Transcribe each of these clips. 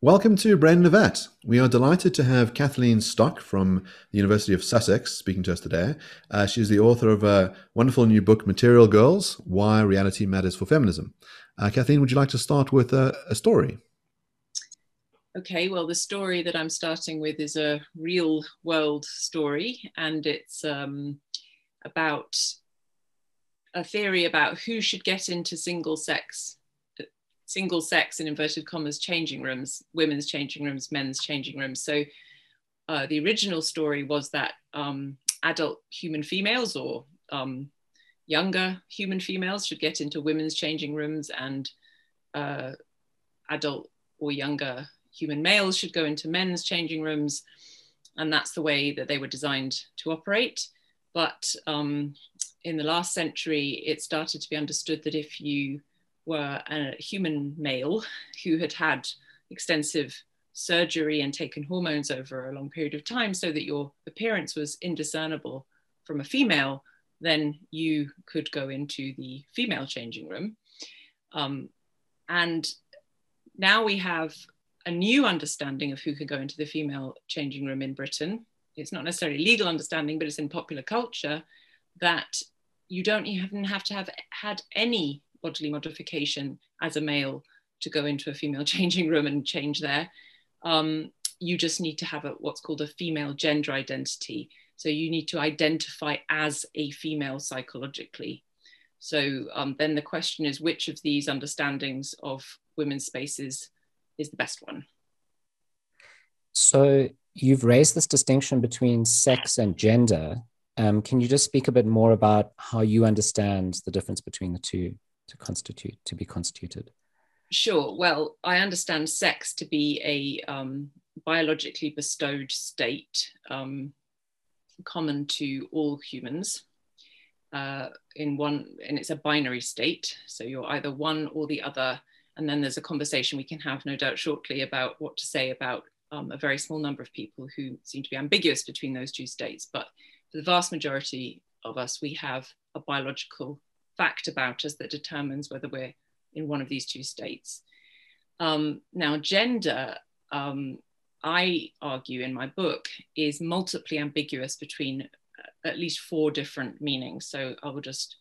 Welcome to Brain the. We are delighted to have Kathleen Stock from the University of Sussex speaking to us today. Uh, she's the author of a wonderful new book, Material Girls Why Reality Matters for Feminism. Uh, Kathleen, would you like to start with a, a story? Okay, well, the story that I'm starting with is a real world story, and it's um, about a theory about who should get into single sex single sex in inverted commas changing rooms, women's changing rooms, men's changing rooms. So uh, the original story was that um, adult human females or um, younger human females should get into women's changing rooms and uh, adult or younger human males should go into men's changing rooms. And that's the way that they were designed to operate. But um, in the last century, it started to be understood that if you were a human male who had had extensive surgery and taken hormones over a long period of time so that your appearance was indiscernible from a female, then you could go into the female changing room. Um, and now we have a new understanding of who can go into the female changing room in Britain. It's not necessarily legal understanding, but it's in popular culture that you don't even have to have had any bodily modification as a male to go into a female changing room and change there. Um, you just need to have a, what's called a female gender identity. So you need to identify as a female psychologically. So um, then the question is which of these understandings of women's spaces is the best one? So you've raised this distinction between sex and gender. Um, can you just speak a bit more about how you understand the difference between the two? To constitute to be constituted? Sure. Well i understand sex to be a um, biologically bestowed state um, common to all humans uh, in one and it's a binary state. So you're either one or the other. And then there's a conversation we can have no doubt shortly about what to say about um, a very small number of people who seem to be ambiguous between those two states. But for the vast majority of us we have a biological fact about us that determines whether we're in one of these two states. Um, now, gender, um, I argue in my book, is multiply ambiguous between uh, at least four different meanings. So I will just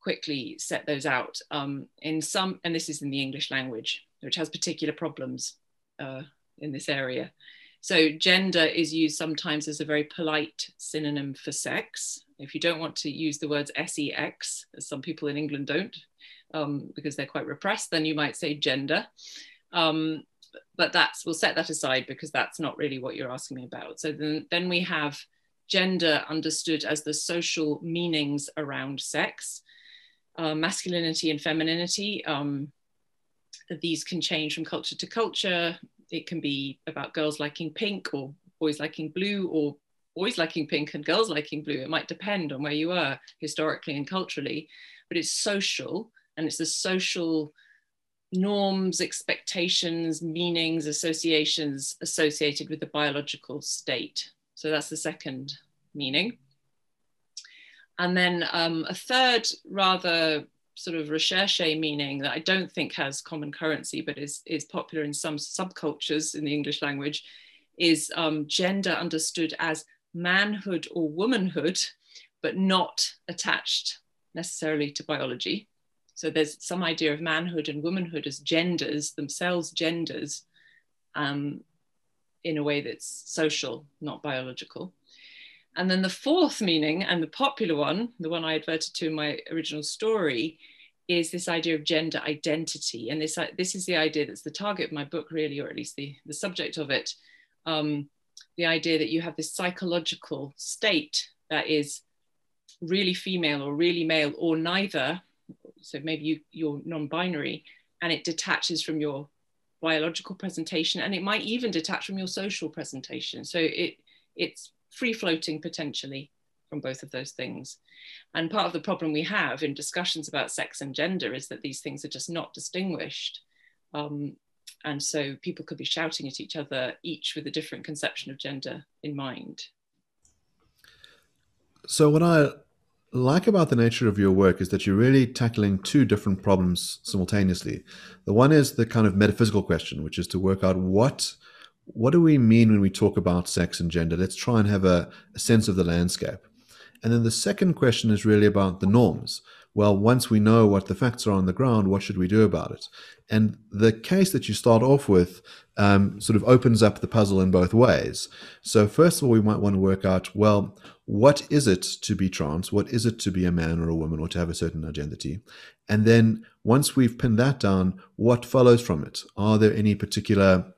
quickly set those out. Um, in some, and this is in the English language, which has particular problems uh, in this area. So gender is used sometimes as a very polite synonym for sex. If you don't want to use the words sex, as some people in England don't, um, because they're quite repressed, then you might say gender. Um, but that's we'll set that aside because that's not really what you're asking me about. So then, then we have gender understood as the social meanings around sex, uh, masculinity and femininity. Um, these can change from culture to culture it can be about girls liking pink or boys liking blue or boys liking pink and girls liking blue. It might depend on where you are historically and culturally, but it's social and it's the social norms, expectations, meanings, associations associated with the biological state. So that's the second meaning. And then um, a third rather sort of recherche meaning that I don't think has common currency, but is, is popular in some subcultures in the English language, is um, gender understood as manhood or womanhood, but not attached necessarily to biology. So there's some idea of manhood and womanhood as genders, themselves genders, um, in a way that's social, not biological. And then the fourth meaning, and the popular one, the one I adverted to in my original story, is this idea of gender identity. And this, this is the idea that's the target of my book, really, or at least the, the subject of it. Um, the idea that you have this psychological state that is really female or really male or neither. So maybe you, you're non binary and it detaches from your biological presentation and it might even detach from your social presentation. So it, it's free floating potentially from both of those things. And part of the problem we have in discussions about sex and gender is that these things are just not distinguished. Um, and so people could be shouting at each other, each with a different conception of gender in mind. So, what I like about the nature of your work is that you're really tackling two different problems simultaneously. The one is the kind of metaphysical question, which is to work out what what do we mean when we talk about sex and gender? Let's try and have a, a sense of the landscape. And then the second question is really about the norms. Well, once we know what the facts are on the ground, what should we do about it? And the case that you start off with um, sort of opens up the puzzle in both ways. So, first of all, we might want to work out well, what is it to be trans? What is it to be a man or a woman or to have a certain identity? And then once we've pinned that down, what follows from it? Are there any particular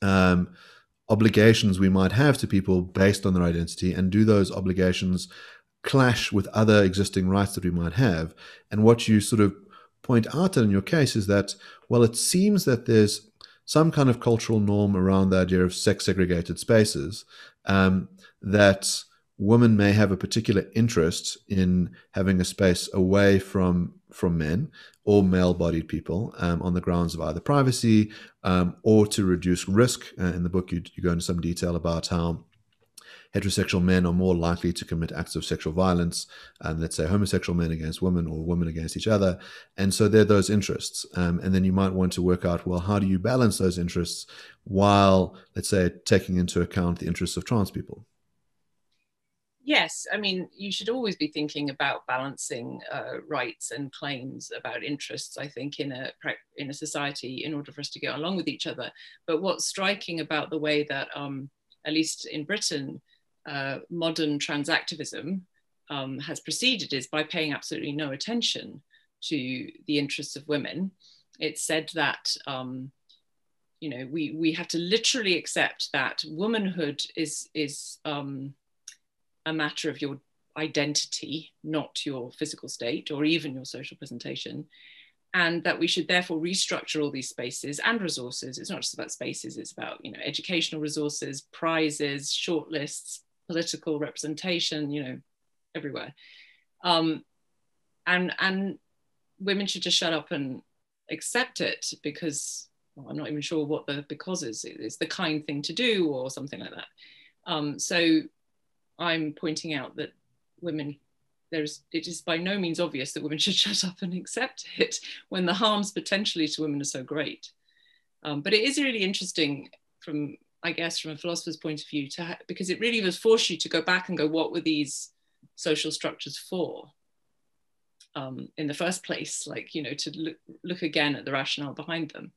um, obligations we might have to people based on their identity? And do those obligations clash with other existing rights that we might have? And what you sort of point out in your case is that, well, it seems that there's some kind of cultural norm around the idea of sex segregated spaces um, that women may have a particular interest in having a space away from from men or male-bodied people um, on the grounds of either privacy um, or to reduce risk. Uh, in the book, you, you go into some detail about how heterosexual men are more likely to commit acts of sexual violence, and let's say homosexual men against women or women against each other. And so there are those interests. Um, and then you might want to work out, well, how do you balance those interests while, let's say, taking into account the interests of trans people? yes, I mean, you should always be thinking about balancing uh, rights and claims about interests. I think in a in a society, in order for us to get along with each other. But what's striking about the way that, um, at least in Britain, uh, modern transactivism um, has proceeded is by paying absolutely no attention to the interests of women. It's said that. Um, you know, we we have to literally accept that womanhood is is um, a matter of your identity, not your physical state or even your social presentation. And that we should therefore restructure all these spaces and resources. It's not just about spaces, it's about you know, educational resources, prizes, shortlists, political representation, you know, everywhere. Um, and, and women should just shut up and accept it because well, I'm not even sure what the because is. It's the kind thing to do or something like that. Um, so I'm pointing out that women there's it is by no means obvious that women should shut up and accept it when the harms potentially to women are so great. Um, but it is really interesting from I guess from a philosopher's point of view to because it really does force you to go back and go what were these social structures for? Um, in the first place like you know to look, look again at the rationale behind them.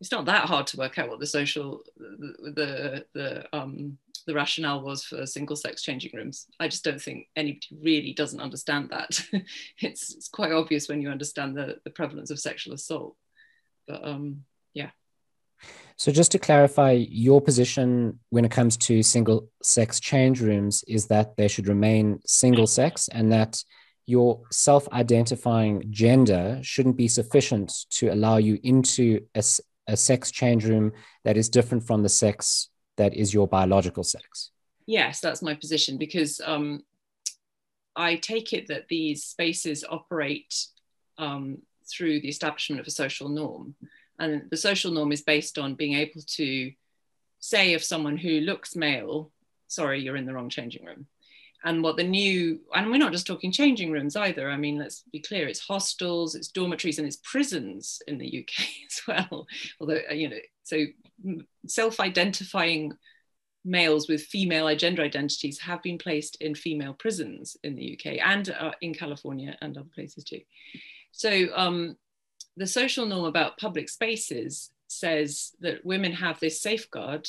It's not that hard to work out what the social the the, the um the rationale was for single sex changing rooms. I just don't think anybody really doesn't understand that. It's it's quite obvious when you understand the the prevalence of sexual assault. But um so just to clarify your position when it comes to single sex change rooms is that they should remain single sex and that your self identifying gender shouldn't be sufficient to allow you into a, a sex change room that is different from the sex that is your biological sex. Yes, that's my position because um, I take it that these spaces operate um, through the establishment of a social norm. And the social norm is based on being able to say of someone who looks male, sorry, you're in the wrong changing room. And what the new and we're not just talking changing rooms either. I mean let's be clear it's hostels it's dormitories and it's prisons in the uk as well. Although uh, you know so self-identifying males with female gender identities have been placed in female prisons in the uk and uh, in california and other places too. So um, the social norm about public spaces says that women have this safeguard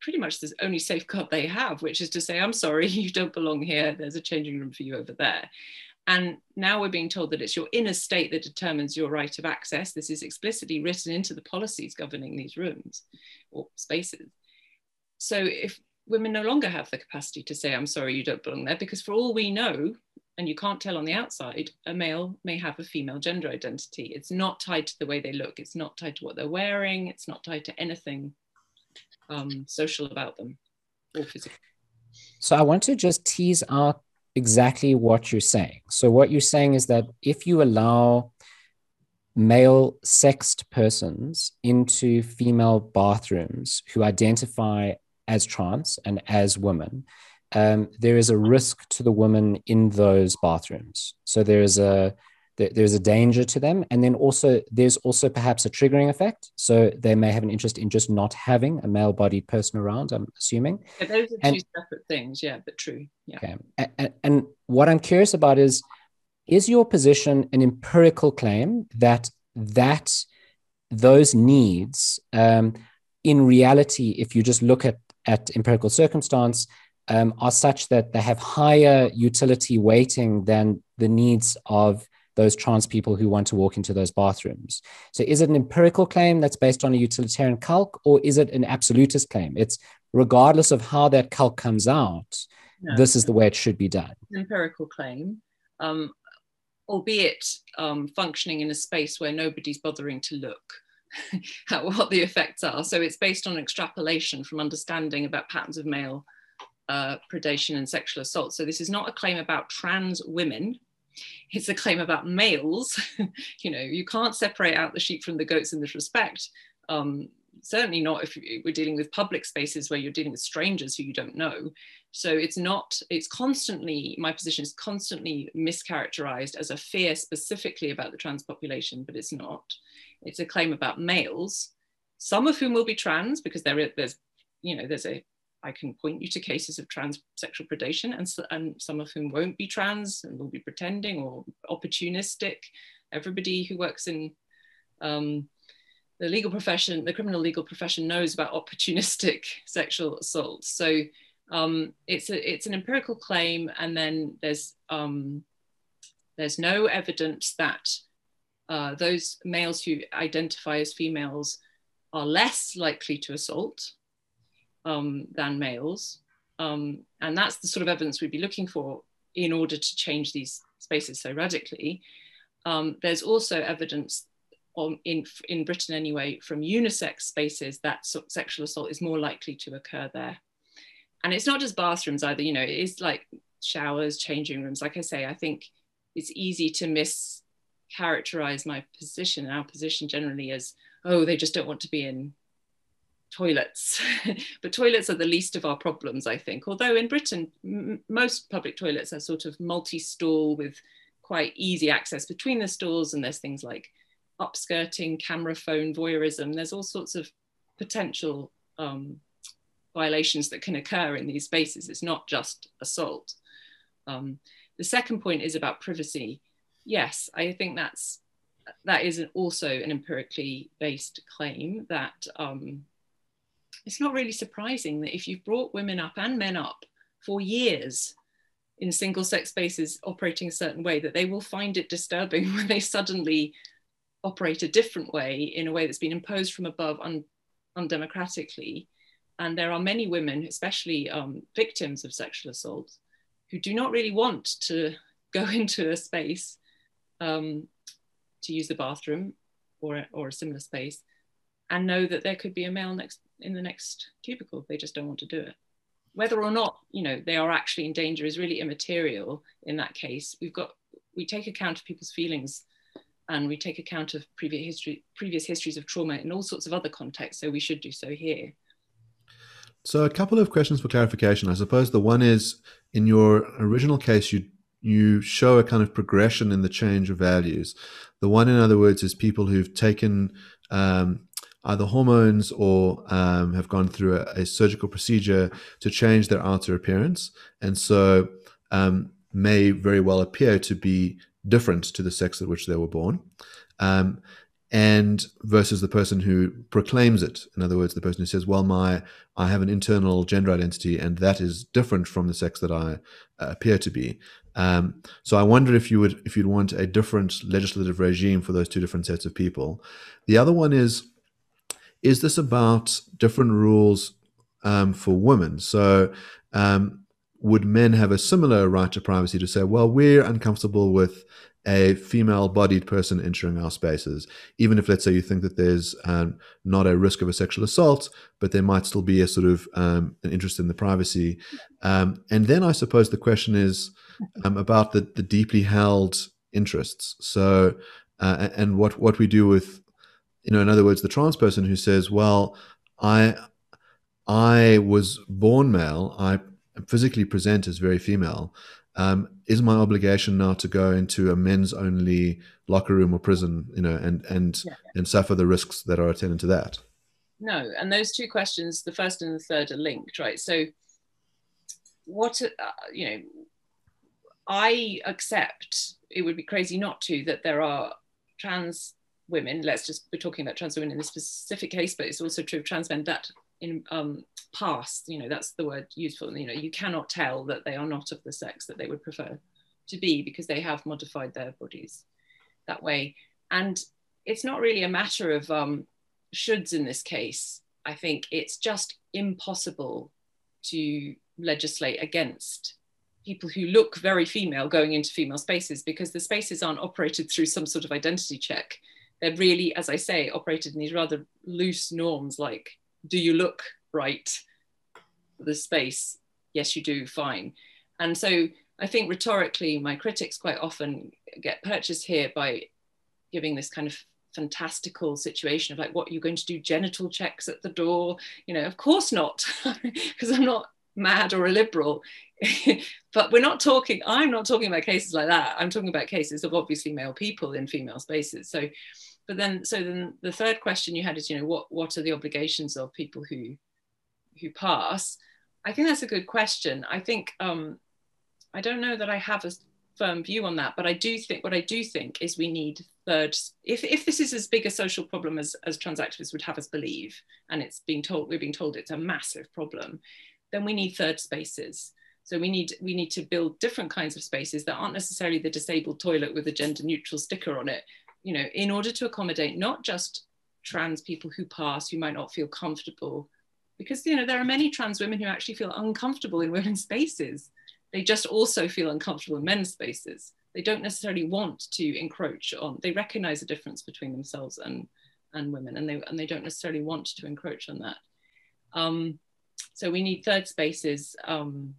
pretty much the only safeguard they have, which is to say, I'm sorry, you don't belong here. There's a changing room for you over there. And now we're being told that it's your inner state that determines your right of access. This is explicitly written into the policies governing these rooms or spaces. So if women no longer have the capacity to say, I'm sorry, you don't belong there, because for all we know, and you can't tell on the outside, a male may have a female gender identity. It's not tied to the way they look, it's not tied to what they're wearing, it's not tied to anything um, social about them or physical. So I want to just tease out exactly what you're saying. So what you're saying is that if you allow male sexed persons into female bathrooms who identify as trans and as women, um, there is a risk to the women in those bathrooms. So there is a there's a danger to them, and then also there's also perhaps a triggering effect. So they may have an interest in just not having a male-bodied person around. I'm assuming. Yeah, those are and, two separate things. Yeah, but true. Yeah. Okay. And, and what I'm curious about is, is your position an empirical claim that that those needs, um, in reality, if you just look at at empirical circumstance, um, are such that they have higher utility weighting than the needs of those trans people who want to walk into those bathrooms. So, is it an empirical claim that's based on a utilitarian calc, or is it an absolutist claim? It's regardless of how that calc comes out, no. this is the way it should be done. Empirical claim, um, albeit um, functioning in a space where nobody's bothering to look. at what the effects are. So it's based on extrapolation from understanding about patterns of male uh, predation and sexual assault. So this is not a claim about trans women. It's a claim about males. you know, you can't separate out the sheep from the goats in this respect. Um, certainly not if we're dealing with public spaces where you're dealing with strangers who you don't know. So it's not, it's constantly, my position is constantly mischaracterized as a fear specifically about the trans population, but it's not. It's a claim about males, some of whom will be trans because there is, there's, you know, there's a I can point you to cases of trans sexual predation and, and some of whom won't be trans and will be pretending or opportunistic. Everybody who works in um, the legal profession, the criminal legal profession knows about opportunistic sexual assault. So um, it's, a, it's an empirical claim and then there's, um, there's no evidence that uh, those males who identify as females are less likely to assault um, than males. Um, and that's the sort of evidence we'd be looking for in order to change these spaces so radically. Um, there's also evidence on, in, in Britain anyway from unisex spaces that so sexual assault is more likely to occur there. And it's not just bathrooms either, you know, it is like showers, changing rooms. Like I say, I think it's easy to mischaracterize my position, our position generally as, oh, they just don't want to be in toilets. but toilets are the least of our problems, I think. Although in Britain, most public toilets are sort of multi stall with quite easy access between the stalls, and there's things like upskirting, camera phone, voyeurism. There's all sorts of potential um, violations that can occur in these spaces. It's not just assault. Um, the second point is about privacy. Yes, I think that's that is also an empirically based claim that um, it's not really surprising that if you've brought women up and men up for years in single sex spaces operating a certain way, that they will find it disturbing when they suddenly operate a different way in a way that's been imposed from above un- undemocratically. And there are many women, especially um, victims of sexual assault, who do not really want to go into a space um, to use the bathroom or, or a similar space and know that there could be a male next in the next cubicle. They just don't want to do it. Whether or not you know they are actually in danger is really immaterial in that case. We've got we take account of people's feelings and we take account of previous history previous histories of trauma in all sorts of other contexts. So we should do so here. So a couple of questions for clarification. I suppose the one is in your original case you you show a kind of progression in the change of values. The one, in other words, is people who've taken um, either hormones or um, have gone through a, a, surgical procedure to change their outer appearance, and so um, may very well appear to be different to the sex at which they were born. Um, and versus the person who proclaims it. In other words the person who says well my i have an internal gender identity and that is different from the sex that i uh, appear to be. Um, so i wonder if you would if you'd want a different legislative regime for those two different sets of people. The other one is is this about different rules um, for women? So, um, would men have a similar right to privacy to say, well, we're uncomfortable with a female bodied person entering our spaces, even if, let's say, you think that there's um, not a risk of a sexual assault, but there might still be a sort of um, an interest in the privacy. Um, and then I suppose the question is um, about the, the deeply held interests. So, uh, and what, what we do with you know in other words the trans person who says well i i was born male i physically present as very female, um, is my obligation now to go into a men's only locker room or prison, you know, and and yeah. and suffer the risks that are attendant to that? No, and those two questions, the first and the third, are linked, right? So, what uh, you know, I accept it would be crazy not to that there are trans women. Let's just we're talking about trans women in this specific case, but it's also true of trans men that in um, past, you know, that's the word useful. You know, you cannot tell that they are not of the sex that they would prefer to be because they have modified their bodies that way. And it's not really a matter of um, shoulds in this case. I think it's just impossible to legislate against people who look very female going into female spaces because the spaces aren't operated through some sort of identity check. They're really, as I say, operated in these rather loose norms like do you look right for the space? Yes, you do, fine. And so I think rhetorically, my critics quite often get purchased here by giving this kind of fantastical situation of like, what are you're going to do genital checks at the door? You know, of course not, because I'm not mad or a liberal. but we're not talking, I'm not talking about cases like that. I'm talking about cases of obviously male people in female spaces. So but then so then the third question you had is you know what what are the obligations of people who who pass? I think that's a good question. I think um i don't know that i have a firm view on that but i do think what i do think is we need third if, if this is as big a social problem as, as trans activists would have us believe and it's being told we're being told it's a massive problem then we need third spaces. So we need we need to build different kinds of spaces that aren't necessarily the disabled toilet with a gender neutral sticker on it, you know, in order to accommodate not just trans people who pass who might not feel comfortable, because you know there are many trans women who actually feel uncomfortable in women's spaces. They just also feel uncomfortable in men's spaces. They don't necessarily want to encroach on. They recognize the difference between themselves and and women, and they and they don't necessarily want to encroach on that. Um, so we need third spaces. Um,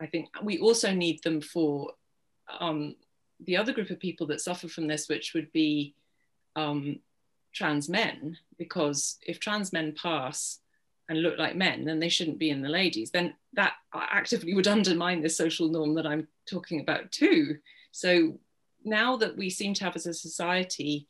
I think we also need them for um, the other group of people that suffer from this, which would be um, trans men, because if trans men pass and look like men, then they shouldn't be in the ladies. Then that actively would undermine the social norm that I'm talking about too. So now that we seem to have as a society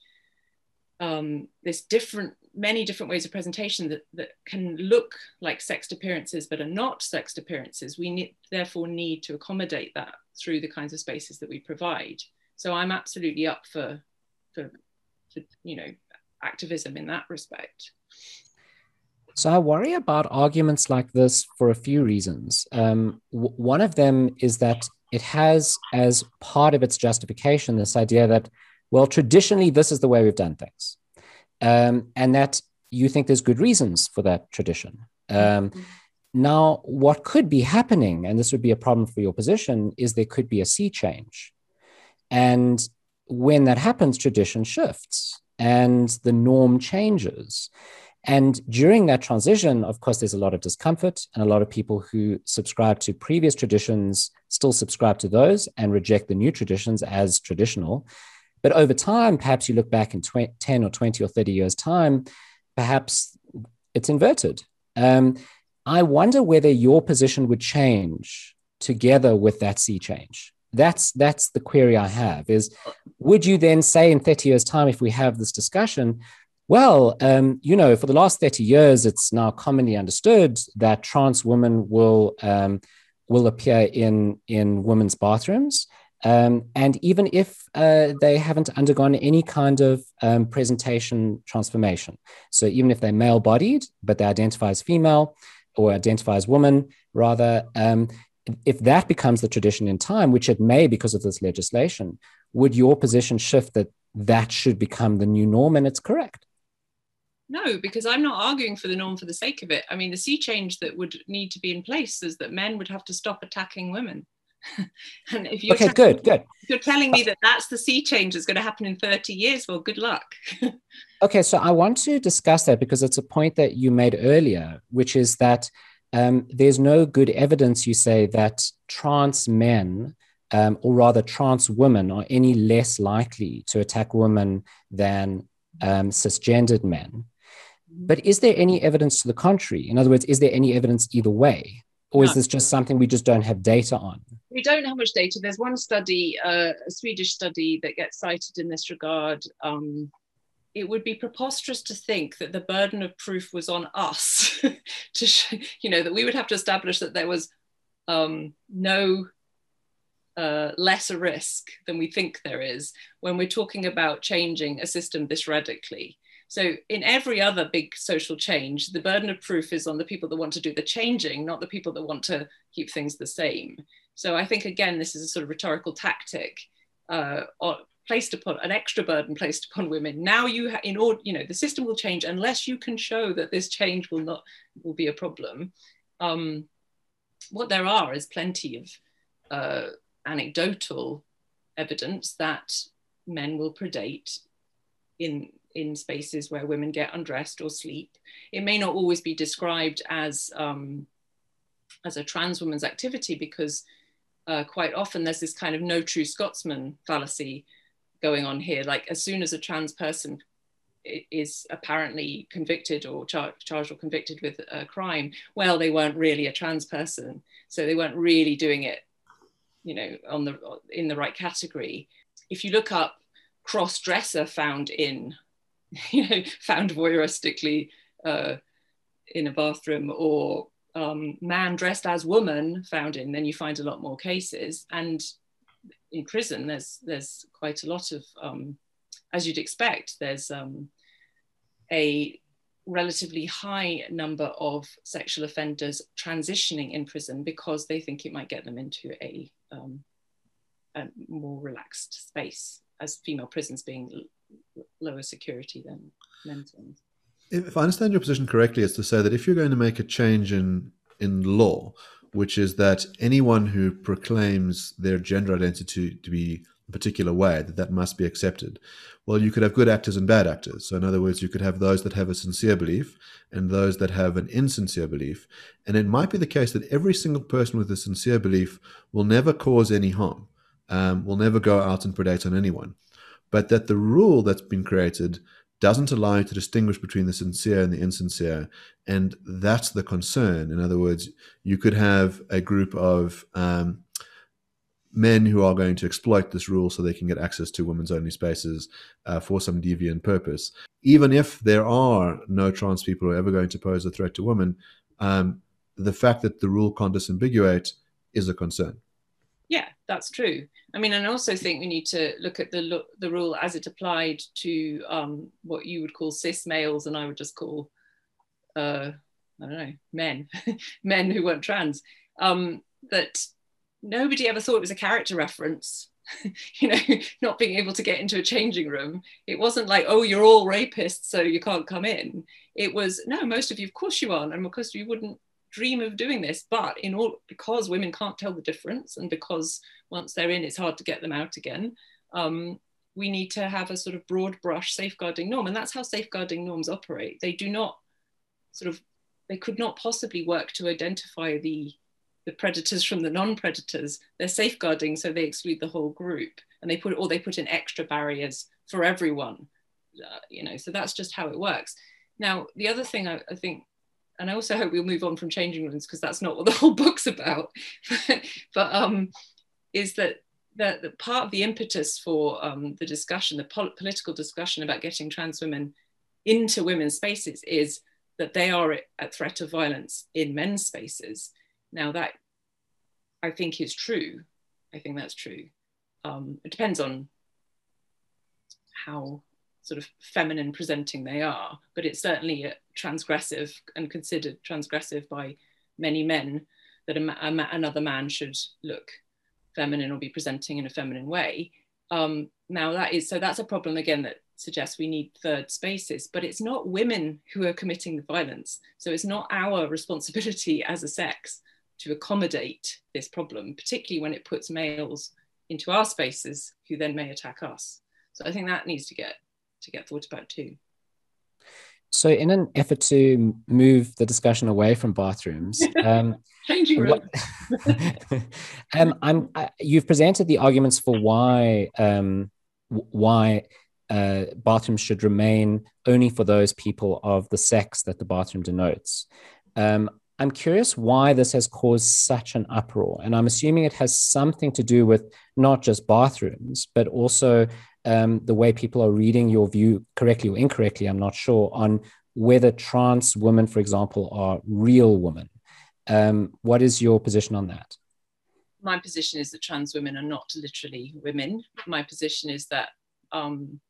um, this different, many different ways of presentation that, that can look like sexed appearances but are not sexed appearances, we need, therefore need to accommodate that through the kinds of spaces that we provide. So I'm absolutely up for, for, for you know, activism in that respect. So I worry about arguments like this for a few reasons. Um, w- one of them is that it has as part of its justification this idea that, well, traditionally this is the way we've done things, um, and that you think there's good reasons for that tradition. Um, mm-hmm. Now, what could be happening, and this would be a problem for your position, is there could be a sea change. And when that happens, tradition shifts and the norm changes. And during that transition, of course, there's a lot of discomfort, and a lot of people who subscribe to previous traditions still subscribe to those and reject the new traditions as traditional. But over time, perhaps you look back in 20, 10 or 20 or 30 years' time, perhaps it's inverted. Um, I wonder whether your position would change together with that sea change. That's that's the query I have. Is would you then say in 30 years' time, if we have this discussion, well, um, you know, for the last 30 years, it's now commonly understood that trans women will um, will appear in in women's bathrooms. Um, and even if uh, they haven't undergone any kind of um, presentation transformation, so even if they're male bodied, but they identify as female, or identify as woman, rather, um, if that becomes the tradition in time, which it may because of this legislation, would your position shift that that should become the new norm and it's correct? No, because I'm not arguing for the norm for the sake of it. I mean, the sea change that would need to be in place is that men would have to stop attacking women. and if you're okay, good, good. If you're telling me that that's the sea change that's going to happen in 30 years, well, good luck. okay, so I want to discuss that because it's a point that you made earlier, which is that um, there's no good evidence, you say, that trans men, um, or rather trans women, are any less likely to attack women than um, cisgendered men. Mm-hmm. But is there any evidence to the contrary? In other words, is there any evidence either way? Or is this just something we just don't have data on? We don't have much data. There's one study, uh, a Swedish study, that gets cited in this regard. Um, it would be preposterous to think that the burden of proof was on us to, show, you know, that we would have to establish that there was um, no uh, lesser risk than we think there is when we're talking about changing a system this radically. So, in every other big social change, the burden of proof is on the people that want to do the changing, not the people that want to keep things the same. So, I think again, this is a sort of rhetorical tactic uh, placed upon an extra burden placed upon women. Now, you in order, you know, the system will change unless you can show that this change will not will be a problem. Um, what there are is plenty of uh, anecdotal evidence that men will predate in in spaces where women get undressed or sleep. It may not always be described as um, as a trans woman's activity because uh, quite often there's this kind of no true Scotsman fallacy going on here. Like as soon as a trans person is apparently convicted or char- charged or convicted with a crime, well, they weren't really a trans person, so they weren't really doing it, you know, on the in the right category. If you look up cross dresser found in you know, found voyeuristically uh, in a bathroom or um, man dressed as woman found in, then you find a lot more cases. And in prison, there's there's quite a lot of, um, as you'd expect, there's um, a relatively high number of sexual offenders transitioning in prison because they think it might get them into a, um, a more relaxed space as female prisons being lower security than men's. If I understand your position correctly, it's to say that if you're going to make a change in in law, which is that anyone who proclaims their gender identity to be a particular way, that that must be accepted. Well, you could have good actors and bad actors. So, in other words, you could have those that have a sincere belief and those that have an insincere belief. And it might be the case that every single person with a sincere belief will never cause any harm, um, will never go out and predate on anyone but that the rule that's been created doesn't allow you to distinguish between the sincere and the insincere. And that's the concern. In other words, you could have a group of um, men who are going to exploit this rule so they can get access to women's only spaces uh, for some deviant purpose. Even if there are no trans people who are ever going to pose a threat to women, um, the fact that the rule can't disambiguate is a concern. Yeah, that's true. I mean, and I also think we need to look at the the rule as it applied to um, what you would call cis males, and I would just call, uh, I don't know, men, men who weren't trans. Um, that nobody ever thought it was a character reference. you know, not being able to get into a changing room. It wasn't like, oh, you're all rapists, so you can't come in. It was, no, most of you, of course you aren't, and of course you wouldn't dream of doing this but in all because women can't tell the difference and because once they're in it's hard to get them out again um, we need to have a sort of broad brush safeguarding norm. And that's how safeguarding norms operate. They do not sort of they could not possibly work to identify the the predators from the non-predators. They're safeguarding so they exclude the whole group. And they put or they put in extra barriers for everyone uh, you know so that's just how it works. Now the other thing I, I think and I also hope we'll move on from changing rooms because that's not what the whole book's about. but um, is that that, part of the impetus for um, the discussion, the pol- political discussion about getting trans women into women's spaces, is that they are at threat of violence in men's spaces. Now that I think is true. I think that's true. Um, it depends on how sort of feminine presenting they are, but it's certainly transgressive and considered transgressive by many men that a, a, another man should look feminine or be presenting in a feminine way. Um, now that is so that's a problem again that suggests we need third spaces, but it's not women who are committing the violence. So it's not our responsibility as a sex to accommodate this problem, particularly when it puts males into our spaces who then may attack us. So I think that needs to get to get thought about too. So, in an effort to move the discussion away from bathrooms, um, changing rooms. um, I'm, I, you've presented the arguments for why um, why uh, bathrooms should remain only for those people of the sex that the bathroom denotes. Um, I'm curious why this has caused such an uproar. And I'm assuming it has something to do with not just bathrooms, but also um, the way people are reading your view correctly or incorrectly, I'm not sure, on whether trans women, for example, are real women. Um, what is your position on that? My position is that trans women are not literally women. My position is that um,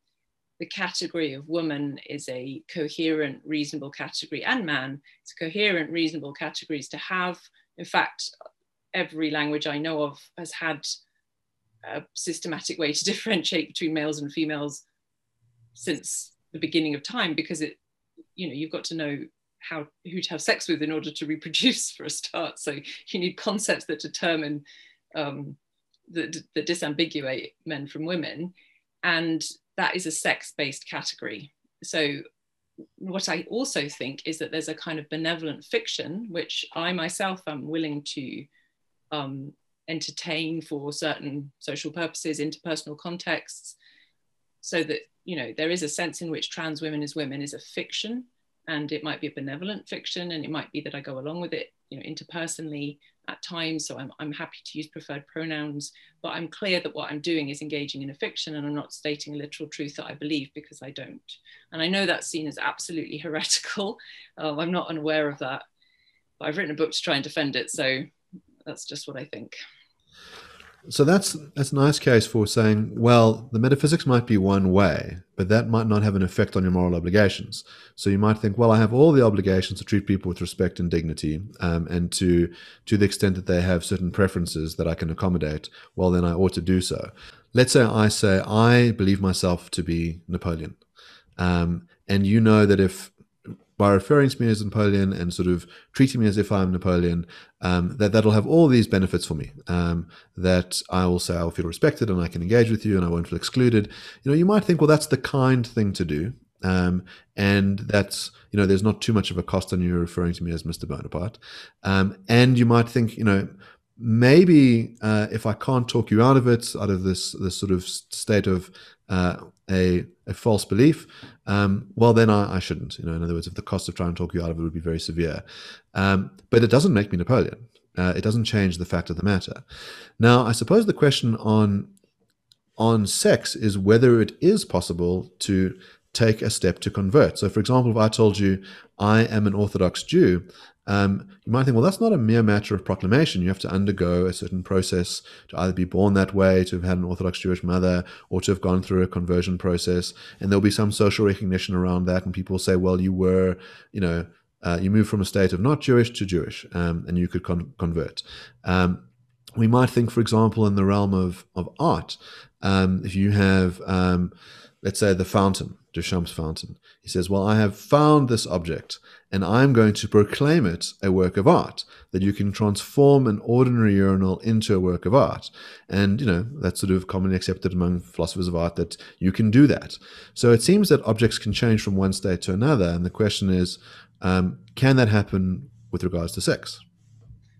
the category of woman is a coherent, reasonable category, and man, it's a coherent, reasonable categories to have. In fact, every language I know of has had a systematic way to differentiate between males and females since the beginning of time because it, you know, you've got to know how who to have sex with in order to reproduce for a start. So you need concepts that determine um, that, that disambiguate men from women. And that is a sex-based category. So what I also think is that there's a kind of benevolent fiction, which I myself am willing to um, entertain for certain social purposes, interpersonal contexts, so that you know there is a sense in which trans women as women is a fiction, and it might be a benevolent fiction, and it might be that I go along with it, you know, interpersonally, at times. So I'm, I'm happy to use preferred pronouns, but I'm clear that what I'm doing is engaging in a fiction and I'm not stating a literal truth that I believe because I don't. And I know that's seen as absolutely heretical. Uh, I'm not unaware of that. But I've written a book to try and defend it. So that's just what I think. So that's that's a nice case for saying, well, the metaphysics might be one way, but that might not have an effect on your moral obligations. So you might think, well, I have all the obligations to treat people with respect and dignity, um, and to to the extent that they have certain preferences that I can accommodate, well, then I ought to do so. Let's say I say I believe myself to be Napoleon, um, and you know that if by referring to me as Napoleon and sort of treating me as if I'm Napoleon, um, that that'll have all these benefits for me. Um, that I will say I'll feel respected and I can engage with you and I won't feel excluded. You know, you might think, well, that's the kind thing to do, um, and that's you know, there's not too much of a cost on you referring to me as Mr. Bonaparte. Um, and you might think, you know, maybe uh, if I can't talk you out of it, out of this this sort of state of uh, a, a false belief, um, well, then I, I, shouldn't. You know, in other words, if the cost of trying to talk you out of it would be very severe, um, but it doesn't make me Napoleon. Uh, it doesn't change the fact of the matter. Now, I suppose the question on on sex is whether it is possible to take a step to convert. So, for example, if I told you I am an Orthodox Jew, um, you might think, well, that's not a mere matter of proclamation. You have to undergo a certain process to either be born that way, to have had an Orthodox Jewish mother, or to have gone through a conversion process. And there'll be some social recognition around that. And people say, well, you were, you know, uh, you moved from a state of not Jewish to Jewish, um, and you could con- convert. Um, we might think, for example, in the realm of, of art, um, if you have, um, let's say, the fountain, Duchamp's fountain, he says, Well, I have found this object and I'm going to proclaim it a work of art, that you can transform an ordinary urinal into a work of art. And, you know, that's sort of commonly accepted among philosophers of art that you can do that. So it seems that objects can change from one state to another. And the question is, um, can that happen with regards to sex?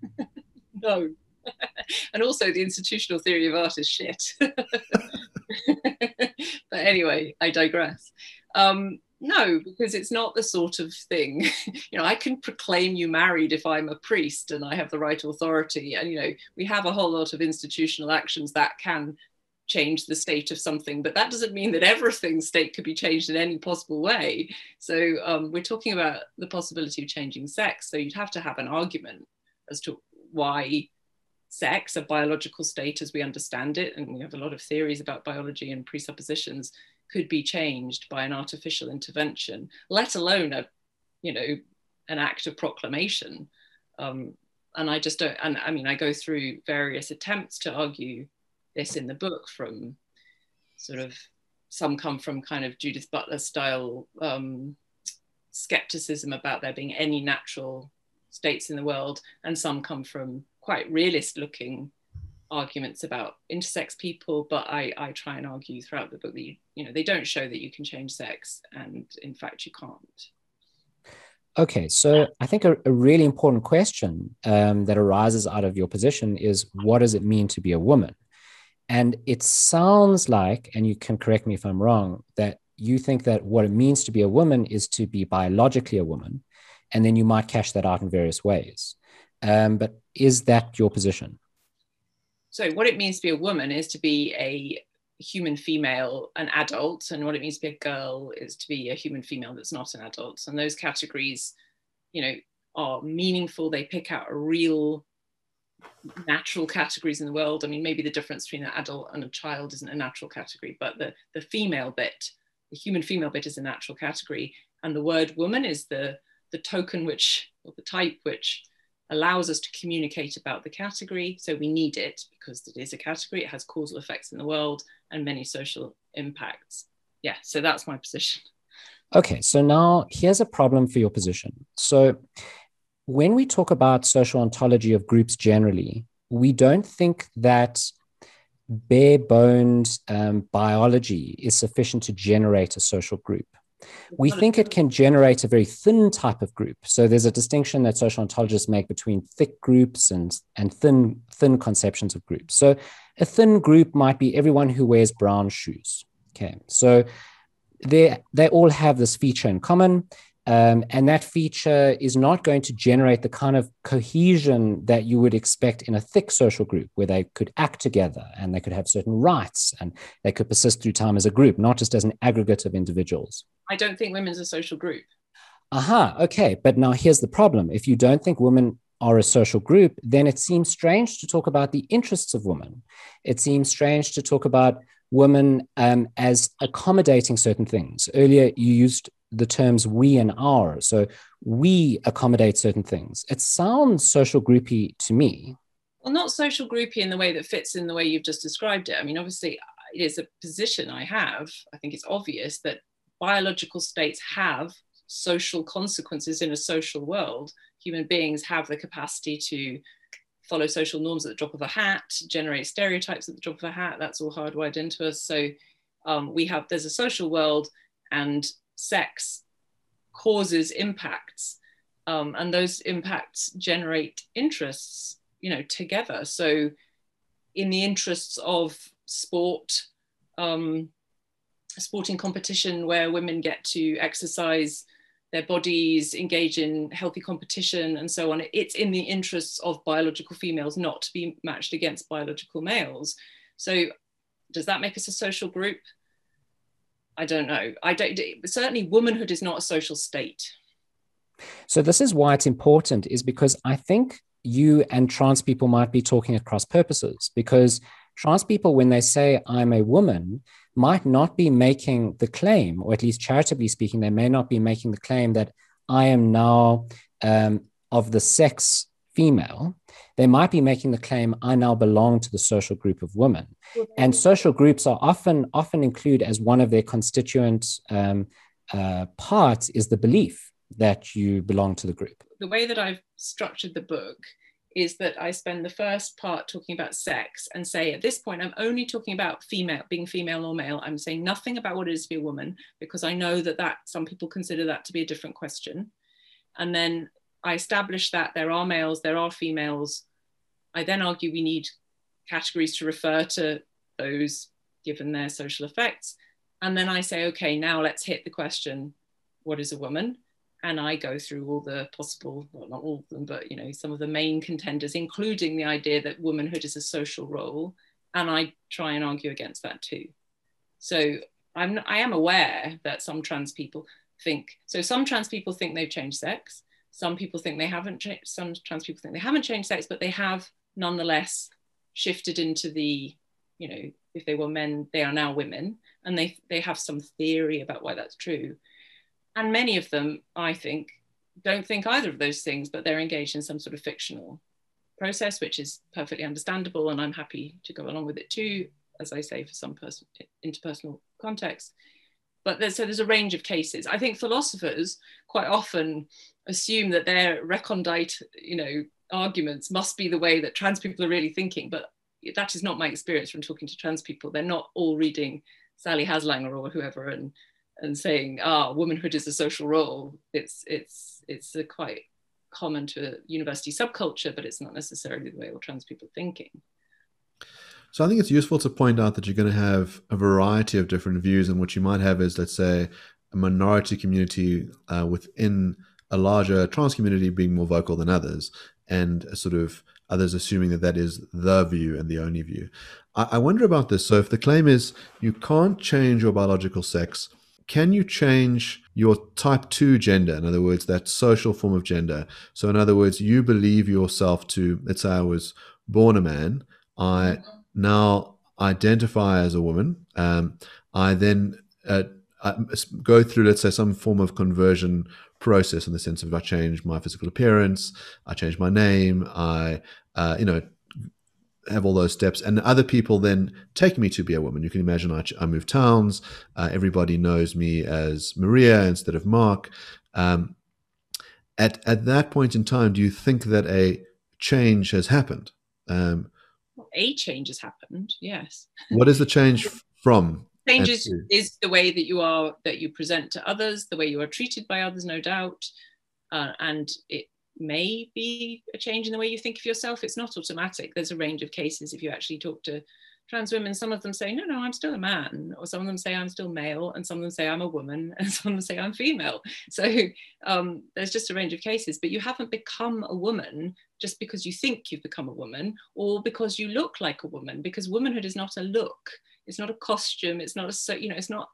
no. and also, the institutional theory of art is shit. but anyway, I digress. Um, no, because it's not the sort of thing, you know, I can proclaim you married if I'm a priest and I have the right authority. And, you know, we have a whole lot of institutional actions that can change the state of something, but that doesn't mean that everything's state could be changed in any possible way. So um, we're talking about the possibility of changing sex. So you'd have to have an argument as to why sex, a biological state as we understand it, and we have a lot of theories about biology and presuppositions, could be changed by an artificial intervention, let alone a, you know, an act of proclamation. Um, and I just don't, and I mean, I go through various attempts to argue this in the book from sort of, some come from kind of Judith Butler style um, skepticism about there being any natural states in the world, and some come from quite realist looking arguments about intersex people, but I, I try and argue throughout the book that you, you know they don't show that you can change sex, and in fact you can't. Okay, so I think a, a really important question um, that arises out of your position is what does it mean to be a woman? And it sounds like, and you can correct me if I'm wrong, that you think that what it means to be a woman is to be biologically a woman, and then you might cash that out in various ways. Um, but is that your position? So, what it means to be a woman is to be a human female, an adult, and what it means to be a girl is to be a human female that's not an adult. And those categories, you know, are meaningful. They pick out real natural categories in the world. I mean, maybe the difference between an adult and a child isn't a natural category, but the, the female bit, the human female bit is a natural category. And the word woman is the, the token which, or the type which allows us to communicate about the category. So we need it because it is a category, it has causal effects in the world and many social impacts. Yeah, so that's my position. Okay, so now here's a problem for your position. So when we talk about social ontology of groups generally, we don't think that bare bones um, biology is sufficient to generate a social group. We think it can generate a very thin type of group. So there's a distinction that social ontologists make between thick groups and, and thin, thin conceptions of groups. So a thin group might be everyone who wears brown shoes. Okay. So they, they all have this feature in common. Um, and that feature is not going to generate the kind of cohesion that you would expect in a thick social group where they could act together and they could have certain rights and they could persist through time as a group, not just as an aggregate of individuals. I don't think women's a social group. Aha, okay. But now here's the problem. If you don't think women are a social group, then it seems strange to talk about the interests of women. It seems strange to talk about women um, as accommodating certain things. Earlier, you used the terms we and our. So we accommodate certain things. It sounds social groupy to me. Well, not social groupy in the way that fits in the way you've just described it. I mean, obviously, it is a position I have. I think it's obvious that biological states have social consequences in a social world. Human beings have the capacity to follow social norms at the drop of a hat, generate stereotypes at the drop of a hat. That's all hardwired into us. So um, we have there's a social world, and sex causes impacts um, and those impacts generate interests you know together. So in the interests of sport um, sporting competition where women get to exercise their bodies engage in healthy competition and so on it's in the interests of biological females not to be matched against biological males. So does that make us a social group I don't know. I don't certainly womanhood is not a social state. So this is why it's important is because I think you and trans people might be talking at cross purposes because trans people when they say I'm a woman might not be making the claim or at least charitably speaking they may not be making the claim that I am now um, of the sex female, they might be making the claim, I now belong to the social group of women. And social groups are often, often include as one of their constituent um, uh, parts is the belief that you belong to the group. The way that I've structured the book is that I spend the first part talking about sex and say at this point I'm only talking about female being female or male I'm saying nothing about what it is to be a woman because I know that that some people consider that to be a different question and then I establish that there are males, there are females. I then argue we need categories to refer to those given their social effects. And then I say, okay, now let's hit the question what is a woman? And I go through all the possible, well, not all of them, but you know, some of the main contenders, including the idea that womanhood is a social role. And I try and argue against that too. So I'm I am aware that some trans people think so some trans people think they've changed sex some people think they haven't changed, some trans people think they haven't changed sex, but they have nonetheless shifted into the, you know, if they were men, they are now women. And they, they have some theory about why that's true. And many of them, I think, don't think either of those things, but they're engaged in some sort of fictional process, which is perfectly understandable. And I'm happy to go along with it too, as I say, for some person interpersonal context but there's, so there's a range of cases. I think philosophers quite often assume that their recondite, you know, arguments must be the way that trans people are really thinking, but that is not my experience from talking to trans people. They're not all reading Sally Haslanger or whoever and and saying, ah, womanhood is a social role. It's it's it's quite common to a university subculture, but it's not necessarily the way all trans people are thinking. So I think it's useful to point out that you're going to have a variety of different views, and what you might have is, let's say, a minority community uh, within a larger trans community being more vocal than others, and sort of others assuming that that is the view and the only view. I, I wonder about this. So, if the claim is you can't change your biological sex, can you change your type 2 gender? In other words, that social form of gender. So, in other words, you believe yourself to, let's say I was born a man, I now identify as a woman. Um, I then uh, I go through, let's say, some form of conversion process in the sense of I change my physical appearance, I change my name, I, uh, you know, have all those steps, and other people then take me to be a woman. You can imagine I, I move towns, uh, everybody knows me as Maria instead of Mark. Um, at at that point in time, do you think that a change has happened? Um, a change has happened. Yes. What is the change from? Change is, is the way that you are that you present to others, the way you are treated by others, no doubt, uh, and it may be a change in the way you think of yourself. It's not automatic. There's a range of cases. If you actually talk to trans women, some of them say, no, no, I'm still a man, or some of them say I'm still male, and some of them say I'm a woman, and some of them say I'm female. So um, there's just a range of cases, but you haven't become a woman just because you think you've become a woman or because you look like a woman, because womanhood is not a look. It's not a costume. It's not a so you know it's not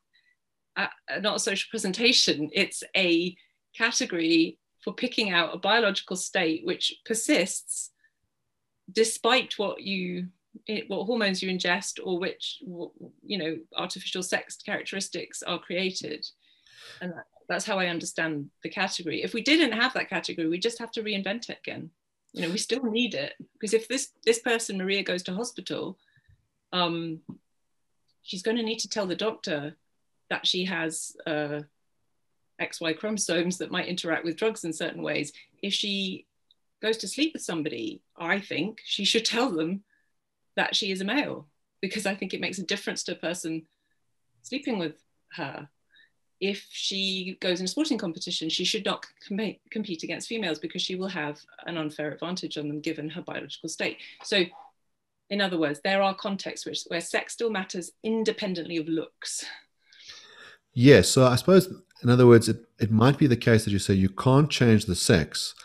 a, not a social presentation. It's a category for picking out a biological state which persists despite what you what hormones you ingest or which you know artificial sex characteristics are created. And that's how i understand the category. If we didn't have that category we just have to reinvent it again you know we still need it because if this this person maria goes to hospital um, she's going to need to tell the doctor that she has uh, XY chromosomes that might interact with drugs in certain ways. If she goes to sleep with somebody, I think she should tell them that she is a male because I think it makes a difference to a person sleeping with her. If she goes in a sporting competition, she should not com- compete against females because she will have an unfair advantage on them given her biological state. So in other words, there are contexts which, where sex still matters independently of looks. Yes. So I suppose, in other words, it, it might be the case that you say you can't change the sex,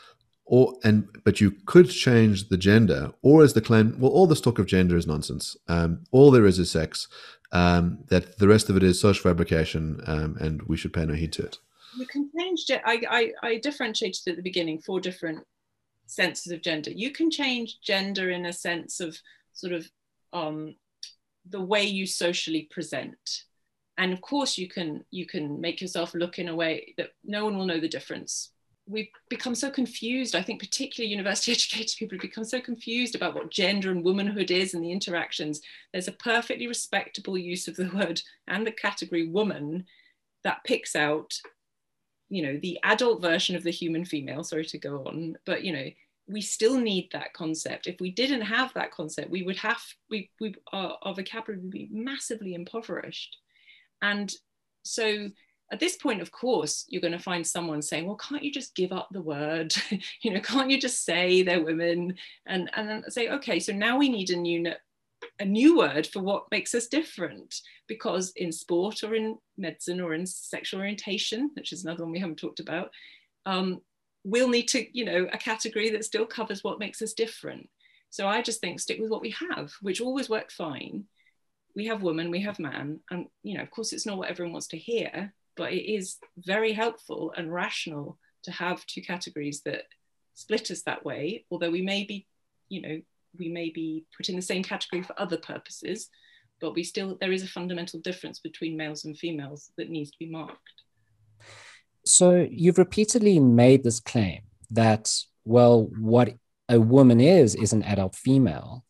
or and but you could change the gender, or as the claim, well, all this talk of gender is nonsense. Um, all there is is sex. Um, that the rest of it is social fabrication, um, and we should pay no heed to it. You can change. I, I, I differentiated at the beginning four different senses of gender. You can change gender in a sense of sort of um, the way you socially present and of course you can you can make yourself look in a way that no one will know the difference we've become so confused i think particularly university educated people have become so confused about what gender and womanhood is and the interactions there's a perfectly respectable use of the word and the category woman that picks out you know the adult version of the human female sorry to go on but you know we still need that concept. If we didn't have that concept, we would have we we our, our vocabulary would be massively impoverished. And so at this point, of course, you're going to find someone saying, "Well, can't you just give up the word? you know, can't you just say they're women?" And and then say, "Okay, so now we need a new a new word for what makes us different." Because in sport or in medicine or in sexual orientation, which is another one we haven't talked about, um, we'll need to, you know, a category that still covers what makes us different. So I just think stick with what we have, which always worked fine. We have woman, we have man, and you know, of course, it's not what everyone wants to hear, but it is very helpful and rational to have two categories that split us that way. Although we may be, you know, we may be put in the same category for other purposes, but we still there is a fundamental difference between males and females that needs to be marked. So you've repeatedly made this claim that, well, what a woman is, is an adult female.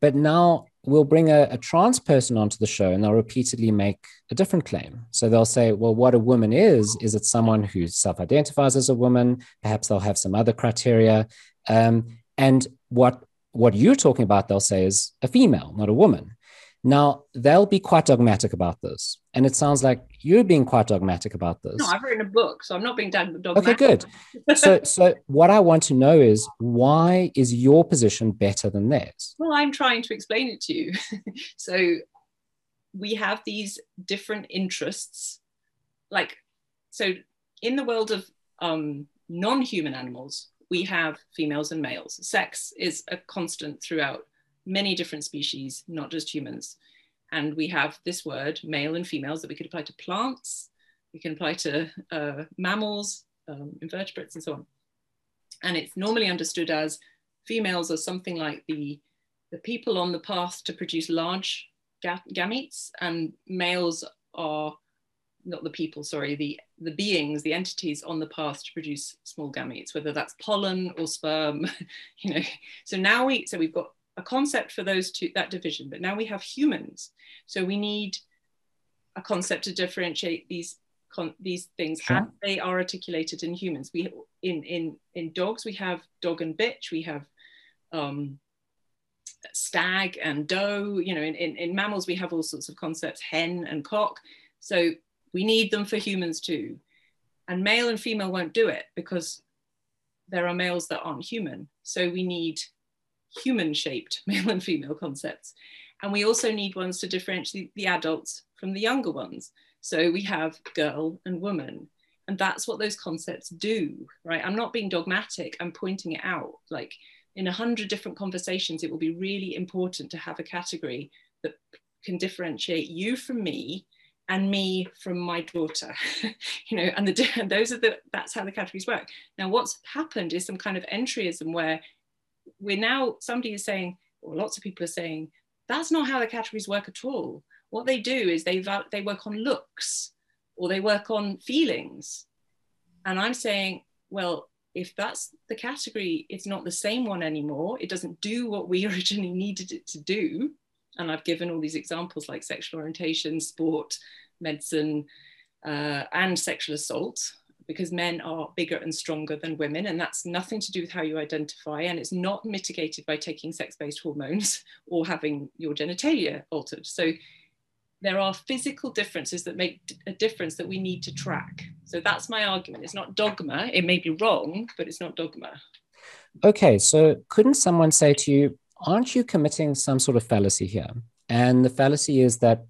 But now we'll bring a, a, trans person onto the show and they'll repeatedly make a different claim. So they'll say, well, what a woman is, is it someone who self identifies as a woman? Perhaps they'll have some other criteria. Um, and what, what you're talking about, they'll say, is a female, not a woman. Now, they'll be quite dogmatic about this. And it sounds like you're being quite dogmatic about this. No, I've written a book, so I'm not being dogmatic. Okay, good. so, so what I want to know is why is your position better than theirs? Well, I'm trying to explain it to you. so, we have these different interests. Like, so in the world of um, non human animals, we have females and males. Sex is a constant throughout many different species, not just humans. And we have this word, male and females, that we could apply to plants, we can apply to uh, mammals, um, invertebrates, and so on. And it's normally understood as females are something like the, the people on the path to produce large ga gametes, and males are not the people, sorry, the, the beings, the entities on the path to produce small gametes, whether that's pollen or sperm, you know. So now we, so we've got a concept for those two, that division, but now we have humans. So we need a concept to differentiate these these things sure. as they are articulated in humans. We in in in dogs we have dog and bitch. We have um, stag and doe. You know, in, in, in mammals we have all sorts of concepts, hen and cock. So we need them for humans too. And male and female won't do it because there are males that aren't human. So we need human shaped male and female concepts. And we also need ones to differentiate the adults from the younger ones. So we have girl and woman. And that's what those concepts do, right? I'm not being dogmatic, I'm pointing it out. Like in a hundred different conversations, it will be really important to have a category that can differentiate you from me and me from my daughter you know and the those are the that's how the categories work now what's happened is some kind of entryism where we're now somebody is saying or lots of people are saying that's not how the categories work at all. What they do is they they work on looks or they work on feelings. And i'm saying well if that's the category it's not the same one anymore. It doesn't do what we originally needed it to do. And I've given all these examples like sexual orientation, sport, medicine, uh, and sexual assault, because men are bigger and stronger than women, and that's nothing to do with how you identify, and it's not mitigated by taking sex-based hormones or having your genitalia altered. So there are physical differences that make a difference that we need to track. So that's my argument. It's not dogma. It may be wrong, but it's not dogma. Okay, so couldn't someone say to you, aren't you committing some sort of fallacy here? And the fallacy is that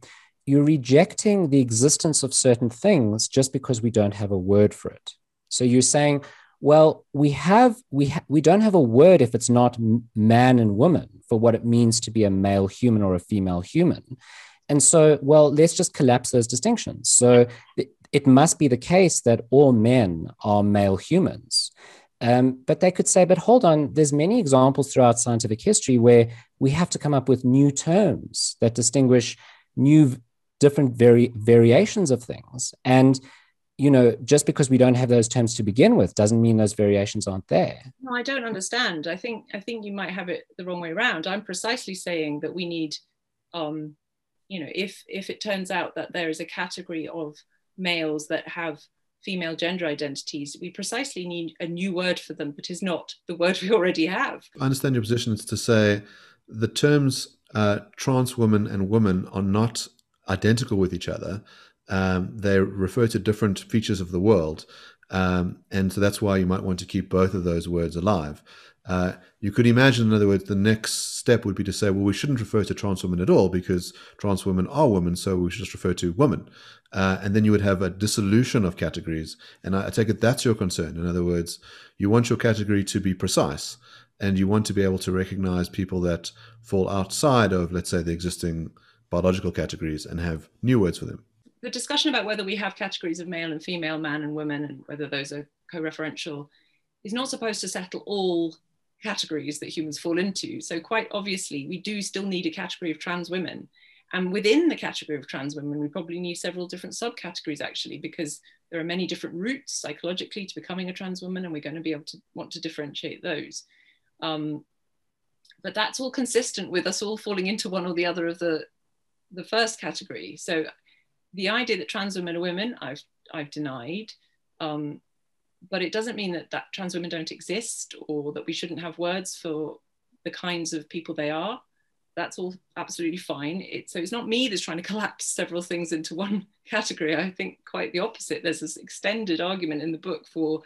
you're rejecting the existence of certain things just because we don't have a word for it. So you're saying, well, we have we ha- we don't have a word if it's not man and woman for what it means to be a male human or a female human. And so, well, let's just collapse those distinctions. So it, it must be the case that all men are male humans. Um, but they could say, but hold on, there's many examples throughout scientific history where we have to come up with new terms that distinguish new different vari- variations of things. And you know, just because we don't have those terms to begin with doesn't mean those variations aren't there. No, I don't understand. I think I think you might have it the wrong way around. I'm precisely saying that we need, um, you know, if if it turns out that there is a category of males that have female gender identities, we precisely need a new word for them, but is not the word we already have. I understand your position is to say the terms uh, trans woman and woman are not identical with each other. Um, they refer to different features of the world. Um, and so that's why you might want to keep both of those words alive. Uh, you could imagine, in other words, the next step would be to say, well, we shouldn't refer to trans women at all because trans women are women, so we should just refer to women. Uh, and then you would have a dissolution of categories. And I, I take it that's your concern. In other words, you want your category to be precise and you want to be able to recognize people that fall outside of, let's say, the existing biological categories and have new words for them. The discussion about whether we have categories of male and female, man and woman, and whether those are co referential is not supposed to settle all categories that humans fall into. So, quite obviously, we do still need a category of trans women. And within the category of trans women, we probably need several different subcategories actually, because there are many different routes psychologically to becoming a trans woman, and we're going to be able to want to differentiate those. Um, but that's all consistent with us all falling into one or the other of the the first category. So the idea that trans women are women, I've I've denied. Um, but it doesn't mean that, that trans women don't exist or that we shouldn't have words for the kinds of people they are. That's all absolutely fine. It, so it's not me that's trying to collapse several things into one category. I think quite the opposite. There's this extended argument in the book for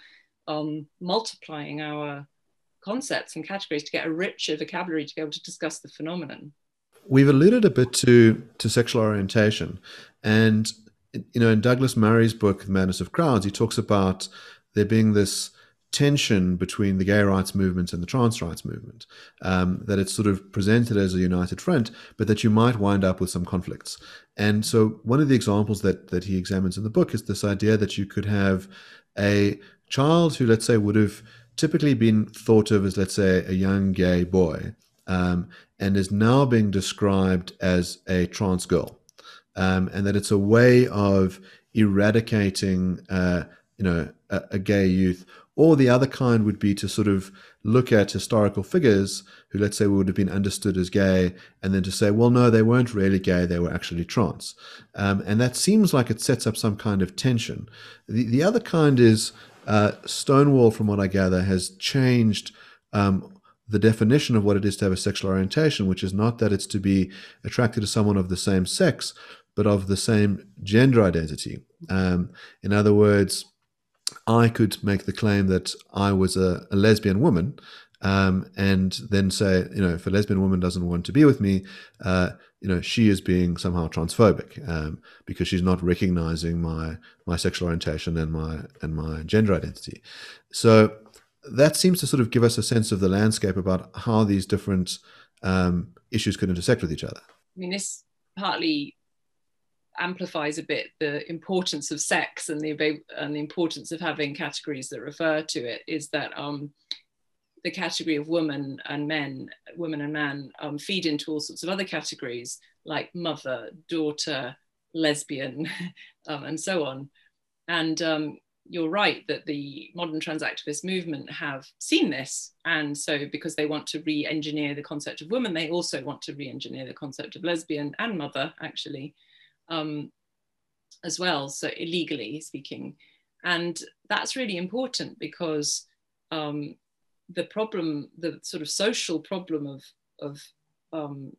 um, multiplying our concepts and categories to get a richer vocabulary to be able to discuss the phenomenon. We've alluded a bit to to sexual orientation, and you know, in Douglas Murray's book, *The Madness of Crowds*, he talks about there being this tension between the gay rights movement and the trans rights movement. Um, that it's sort of presented as a united front, but that you might wind up with some conflicts. And so, one of the examples that that he examines in the book is this idea that you could have a child who, let's say, would have typically been thought of as, let's say, a young gay boy, um, and is now being described as a trans girl, um, and that it's a way of eradicating, uh, you know, a, a gay youth or the other kind would be to sort of look at historical figures who, let's say, would have been understood as gay, and then to say, well, no, they weren't really gay, they were actually trans. Um, and that seems like it sets up some kind of tension. The, the other kind is uh, Stonewall, from what I gather, has changed. Um, the definition of what it is to have a sexual orientation, which is not that it's to be attracted to someone of the same sex, but of the same gender identity. Um, in other words, I could make the claim that I was a, a lesbian woman, um, and then say, you know, if a lesbian woman doesn't want to be with me, uh, you know, she is being somehow transphobic um, because she's not recognizing my my sexual orientation and my and my gender identity. So that seems to sort of give us a sense of the landscape about how these different um, issues could intersect with each other. I mean, this partly amplifies a bit the importance of sex and the and the importance of having categories that refer to it is that um, the category of woman and men, woman and man, um, feed into all sorts of other categories like mother, daughter, lesbian, um, and so on. And um, you're right that the modern trans activist movement have seen this. And so, because they want to re engineer the concept of woman, they also want to re engineer the concept of lesbian and mother, actually um, as well, so illegally speaking. And that's really important because um, the problem, the sort of social problem of, of um,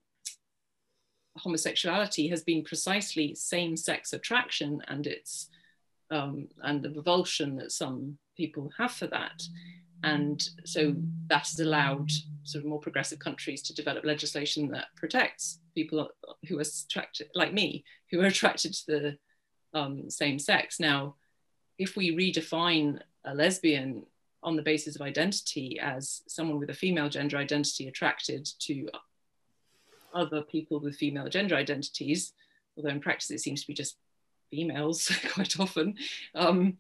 homosexuality has been precisely same-sex attraction and its um, and the revulsion that some people have for that. And so that has allowed sort of more progressive countries to develop legislation that protects people who are attracted, like me, who are attracted to the um, same sex. Now, if we redefine a lesbian on the basis of identity as someone with a female gender identity attracted to other people with female gender identities, although in practice it seems to be just females quite often, um,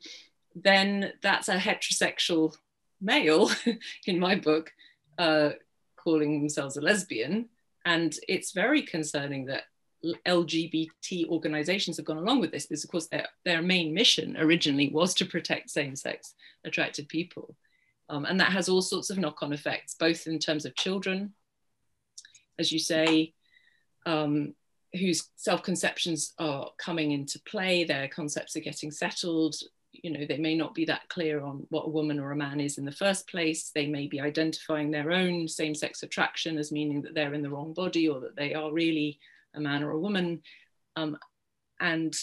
then that's a heterosexual male in my book uh, calling themselves a lesbian. And it's very concerning that LGBT organizations have gone along with this because, of course, their, their main mission originally was to protect same sex attracted people. Um, and that has all sorts of knock on effects, both in terms of children, as you say, um, whose self conceptions are coming into play, their concepts are getting settled, you know, they may not be that clear on what a woman or a man is in the first place. They may be identifying their own same sex attraction as meaning that they're in the wrong body or that they are really a man or a woman. Um, and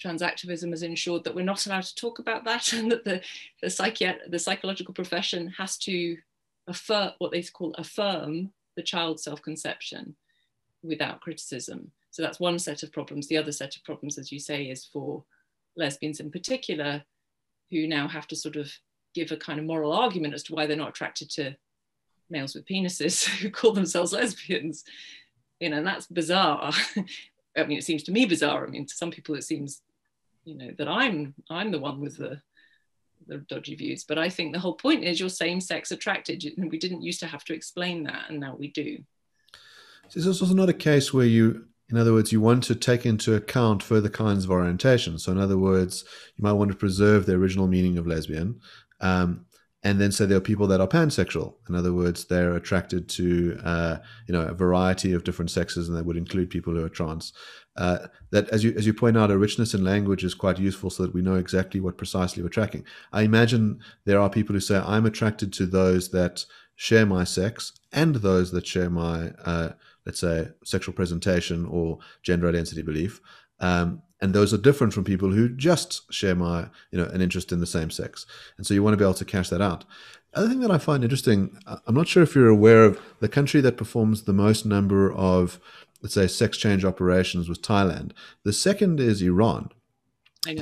trans activism has ensured that we're not allowed to talk about that and that the, the, psychiat- the psychological profession has to affirm what they call affirm the child's self-conception without criticism. So that's one set of problems. The other set of problems, as you say, is for lesbians in particular, who now have to sort of give a kind of moral argument as to why they're not attracted to males with penises who call themselves lesbians. You know, and that's bizarre. I mean, it seems to me bizarre. I mean, to some people, it seems, you know, that I'm I'm the one with the the dodgy views. But I think the whole point is you're same sex attracted. And we didn't used to have to explain that, and now we do. So this is also not a case where you in other words, you want to take into account further kinds of orientation. So, in other words, you might want to preserve the original meaning of lesbian, um, and then say there are people that are pansexual. In other words, they're attracted to uh, you know a variety of different sexes, and that would include people who are trans. Uh, that, as you as you point out, a richness in language is quite useful, so that we know exactly what precisely we're tracking. I imagine there are people who say I'm attracted to those that share my sex and those that share my uh, let's say, sexual presentation or gender identity belief. Um, and those are different from people who just share my, you know, an interest in the same sex. And so you want to be able to cash that out. Other thing that I find interesting, I'm not sure if you're aware of the country that performs the most number of, let's say, sex change operations was Thailand. The second is Iran.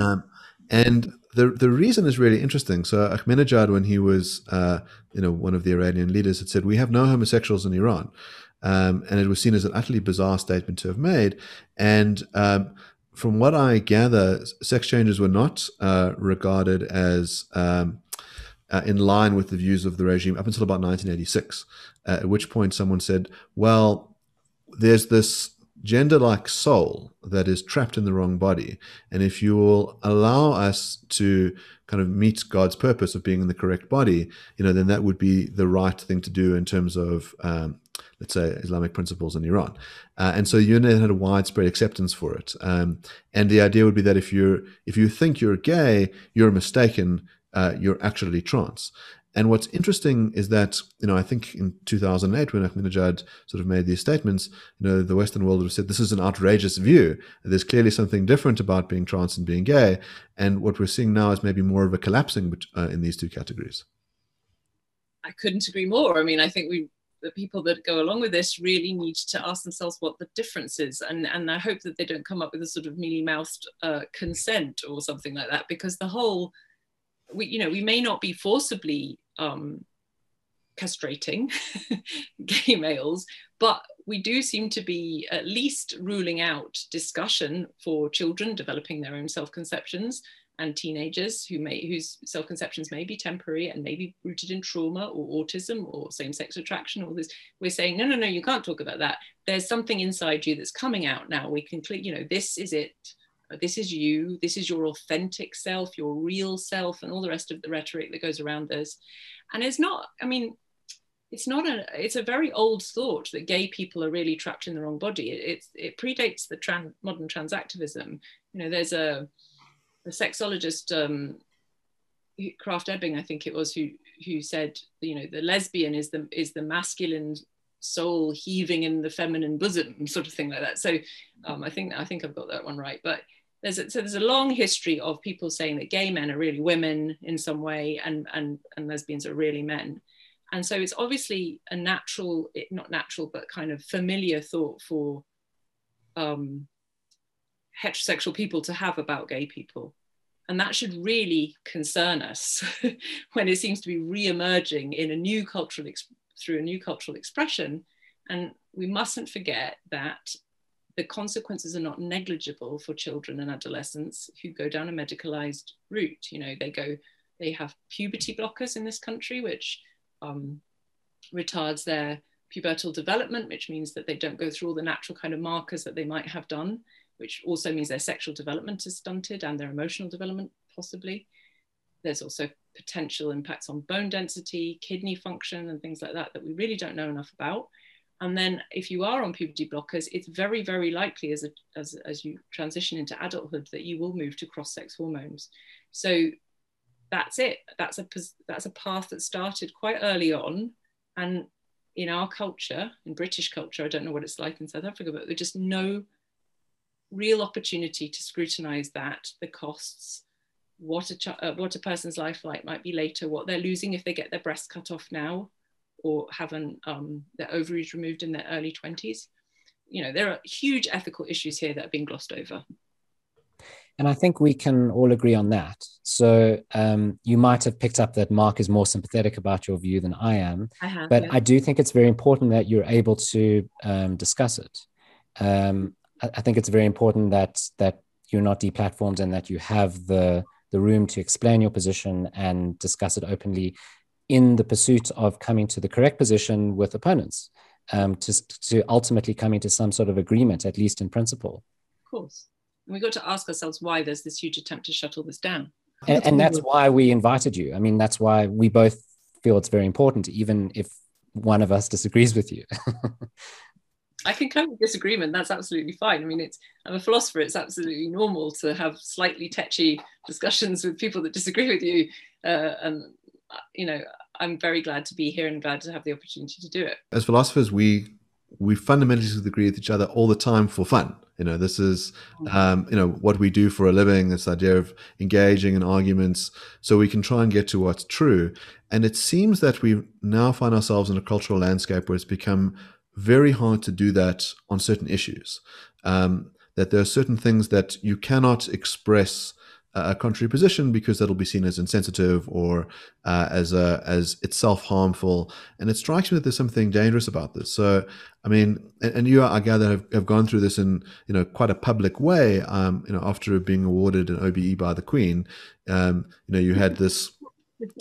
Um, and the the reason is really interesting. So Ahmadinejad, when he was uh, you know one of the Iranian leaders, had said we have no homosexuals in Iran, um, and it was seen as an utterly bizarre statement to have made. And um, from what I gather, sex changes were not uh, regarded as um, uh, in line with the views of the regime up until about 1986, uh, at which point someone said, "Well, there's this." gender like soul that is trapped in the wrong body. And if you will allow us to kind of meet God's purpose of being in the correct body, you know, then that would be the right thing to do in terms of, um, let's say, Islamic principles in Iran. Uh, and so UNED had a widespread acceptance for it. Um, and the idea would be that if you're if you think you're gay, you're mistaken. Uh, you're actually trans. And what's interesting is that, you know, I think in 2008, when Ahmadinejad sort of made these statements, you know, the Western world would have said this is an outrageous view. There's clearly something different about being trans and being gay. And what we're seeing now is maybe more of a collapsing uh, in these two categories. I couldn't agree more. I mean, I think we, the people that go along with this really need to ask themselves what the difference is. And, and I hope that they don't come up with a sort of mealy mouthed uh, consent or something like that, because the whole, we, you know, we may not be forcibly um, castrating gay males, but we do seem to be at least ruling out discussion for children developing their own self-conceptions and teenagers who may whose self-conceptions may be temporary and may be rooted in trauma or autism or same-sex attraction or this we're saying no no no you can't talk about that there's something inside you that's coming out now we can you know this is it this is you, this is your authentic self, your real self, and all the rest of the rhetoric that goes around this. And it's not, I mean, it's not a, it's a very old thought that gay people are really trapped in the wrong body. It, it, it predates the trans, modern transactivism. You know, there's a, a sexologist, um, Krafft Ebing, I think it was, who who said, you know, the lesbian is the is the masculine soul heaving in the feminine bosom, sort of thing like that. So um, I think I think I've got that one right. But there's a, so there's a long history of people saying that gay men are really women in some way, and and and lesbians are really men. And so it's obviously a natural, not natural, but kind of familiar thought for um, heterosexual people to have about gay people. And that should really concern us when it seems to be re-emerging in a new cultural through a new cultural expression. And we mustn't forget that the consequences are not negligible for children and adolescents who go down a medicalized route. You know, they go, they have puberty blockers in this country, which um, retards their pubertal development, which means that they don't go through all the natural kind of markers that they might have done, which also means their sexual development is stunted and their emotional development possibly. There's also potential impacts on bone density, kidney function, and things like that that we really don't know enough about. And then if you are on puberty blockers, it's very, very likely as, a, as, as you transition into adulthood that you will move to cross-sex hormones. So that's it. That's a, that's a path that started quite early on. And in our culture, in British culture, I don't know what it's like in South Africa, but there's just no real opportunity to scrutinize that, the costs, what a, ch- uh, what a person's life like might be later, what they're losing if they get their breast cut off now, or having um, their ovaries removed in their early 20s. You know, there are huge ethical issues here that are being glossed over. And I think we can all agree on that. So um, you might have picked up that Mark is more sympathetic about your view than I am. I have, but yeah. I do think it's very important that you're able to um, discuss it. Um, I, I, think it's very important that that you're not deplatformed and that you have the the room to explain your position and discuss it openly in the pursuit of coming to the correct position with opponents um, to, to ultimately coming to some sort of agreement, at least in principle. Of course. And we've got to ask ourselves why there's this huge attempt to shut all this down. And, and that's why we invited you. I mean, that's why we both feel it's very important, even if one of us disagrees with you. I can come with disagreement. That's absolutely fine. I mean, it's I'm a philosopher. It's absolutely normal to have slightly tetchy discussions with people that disagree with you, uh, and you know, I'm very glad to be here and glad to have the opportunity to do it. As philosophers, we we fundamentally agree with each other all the time for fun. You know, this is mm-hmm. um, you know what we do for a living. This idea of engaging in arguments, so we can try and get to what's true. And it seems that we now find ourselves in a cultural landscape where it's become very hard to do that on certain issues. Um, that there are certain things that you cannot express a contrary position because that'll be seen as insensitive or uh, as a, as itself harmful. And it strikes me that there's something dangerous about this. So, I mean, and, and you, I gather, have, have gone through this in you know quite a public way. Um, you know, after being awarded an OBE by the Queen, um, you know, you had this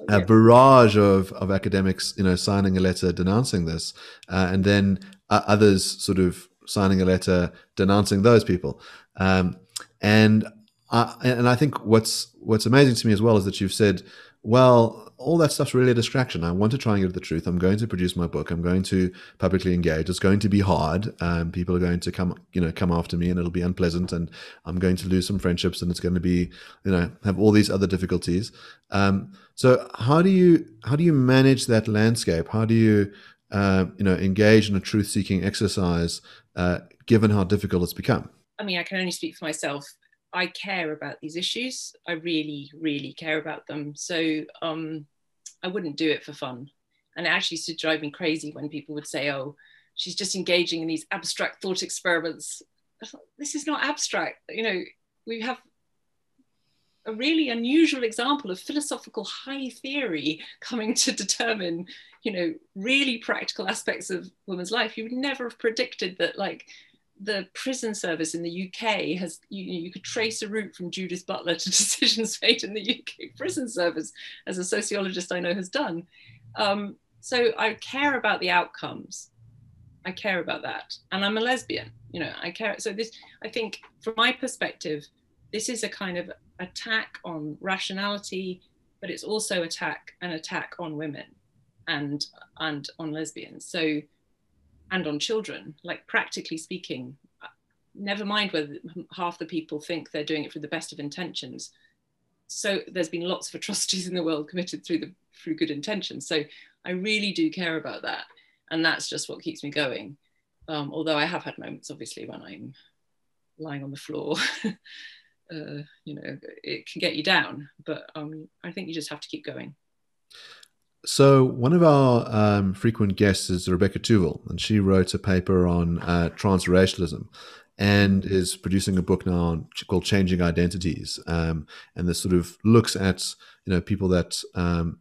a barrage of, of academics, you know, signing a letter denouncing this, uh, and then uh, others sort of signing a letter denouncing those people. Um, and I, and I think what's what's amazing to me as well is that you've said, well, all that stuff's really a distraction. I want to try and get the truth. I'm going to produce my book. I'm going to publicly engage. It's going to be hard. Um, people are going to come, you know, come after me, and it'll be unpleasant. And I'm going to lose some friendships, and it's going to be, you know, have all these other difficulties. Um, so how do you how do you manage that landscape? How do you uh, you know engage in a truth seeking exercise, uh, given how difficult it's become? I mean, I can only speak for myself. I care about these issues. I really, really care about them. So um, I wouldn't do it for fun. And it actually used to drive me crazy when people would say, oh, she's just engaging in these abstract thought experiments. this is not abstract. You know, we have a really unusual example of philosophical high theory coming to determine, you know, really practical aspects of women's life. You would never have predicted that, like, the prison service in the UK has you, you could trace a route from Judith Butler to decisions made in the UK prison service, as a sociologist I know has done. Um, so I care about the outcomes. I care about that, and I'm a lesbian. You know, I care. So this, I think, from my perspective, this is a kind of attack on rationality, but it's also attack an attack on women, and and on lesbians. So and on children, like practically speaking, never mind whether half the people think they're doing it for the best of intentions. So there's been lots of atrocities in the world committed through the through good intentions. So I really do care about that, and that's just what keeps me going. Um, although I have had moments, obviously, when I'm lying on the floor. uh, you know, it can get you down, but um, I think you just have to keep going. So one of our um, frequent guests is Rebecca Tuvel, and she wrote a paper on uh, transracialism and is producing a book now called Changing Identities. Um, and this sort of looks at you know people that um,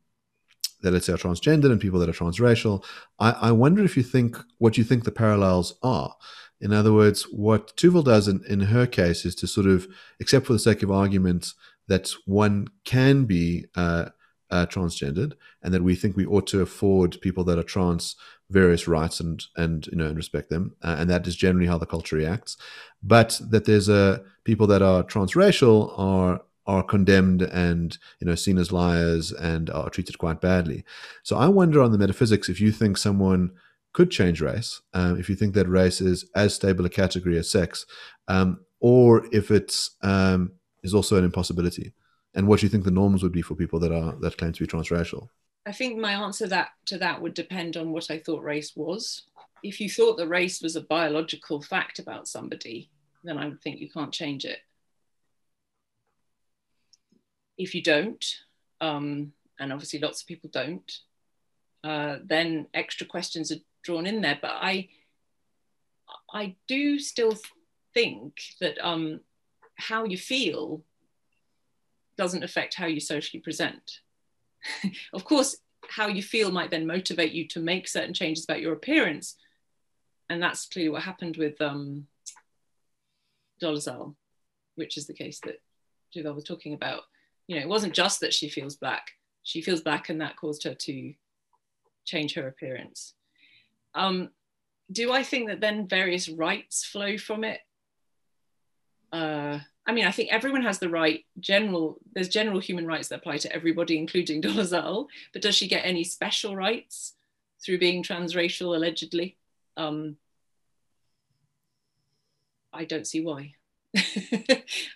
that let's say are transgender and people that are transracial. I, I wonder if you think what you think the parallels are. In other words, what Tuvel does in, in her case is to sort of, except for the sake of argument, that one can be uh, uh, transgendered, and that we think we ought to afford people that are trans various rights and and you know and respect them, uh, and that is generally how the culture reacts. But that there's a people that are transracial are are condemned and you know seen as liars and are treated quite badly. So I wonder on the metaphysics if you think someone could change race, um, if you think that race is as stable a category as sex, um, or if it's um, is also an impossibility and what do you think the norms would be for people that are that claim to be transracial. I think my answer that to that would depend on what I thought race was. If you thought that race was a biological fact about somebody, then I would think you can't change it. If you don't, um, and obviously lots of people don't, uh, then extra questions are drawn in there. But I, I do still think that um, how you feel doesn't affect how you socially present. of course, how you feel might then motivate you to make certain changes about your appearance. And that's clearly what happened with um, which is the case that Tuvel was talking about. You know, it wasn't just that she feels black, she feels black, and that caused her to change her appearance. Um, do I think that then various rights flow from it? Uh, I mean, I think everyone has the right general, there's general human rights that apply to everybody, including Dolezal, but does she get any special rights through being transracial, allegedly? Um, I don't see why.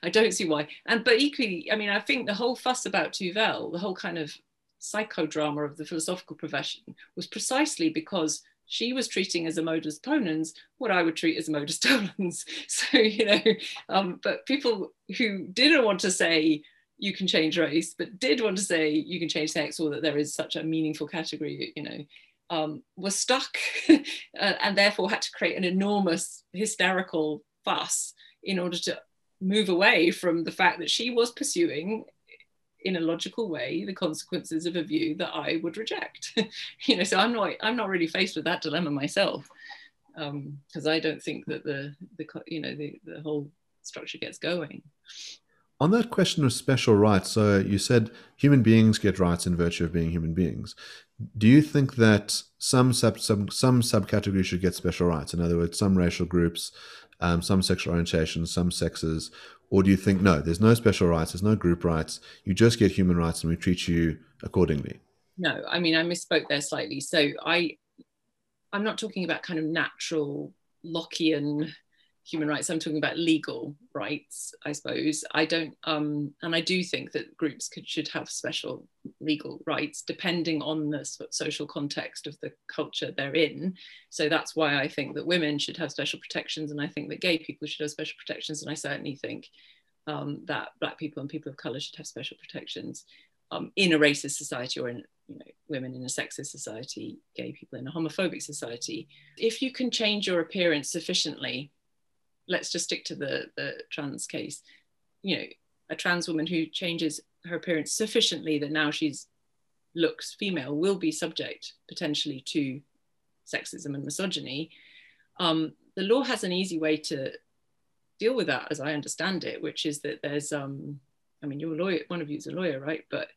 I don't see why. And but equally, I mean, I think the whole fuss about Tuvel, the whole kind of psychodrama of the philosophical profession was precisely because she was treating as a modus ponens what I would treat as a modus tollens. So, you know, um, but people who didn't want to say you can change race, but did want to say you can change sex or that there is such a meaningful category, you know, um, were stuck and therefore had to create an enormous hysterical fuss in order to move away from the fact that she was pursuing in a logical way the consequences of a view that I would reject. you know, so I'm not I'm not really faced with that dilemma myself because um, I don't think that the the you know the the whole structure gets going. On that question of special rights, so you said human beings get rights in virtue of being human beings. Do you think that some sub, some some subcategories should get special rights? In other words, some racial groups, um, some sexual orientations, some sexes, or do you think no, there's no special rights, there's no group rights, you just get human rights, and we treat you accordingly? No, I mean I misspoke there slightly. So I, I'm not talking about kind of natural Lockean human rights i'm talking about legal rights i suppose. I don't um, and i do think that groups could should have special legal rights depending on the social context of the culture they're in. So that's why i think that women should have special protections and i think that gay people should have special protections and i certainly think um, that black people and people of color should have special protections um, in a racist society or in you know women in a sexist society gay people in a homophobic society. If you can change your appearance sufficiently let's just stick to the, the trans case, you know, a trans woman who changes her appearance sufficiently that now she's looks female will be subject potentially to sexism and misogyny. Um, the law has an easy way to deal with that, as I understand it, which is that there's, um, I mean, you're a lawyer, one of you is a lawyer, right? But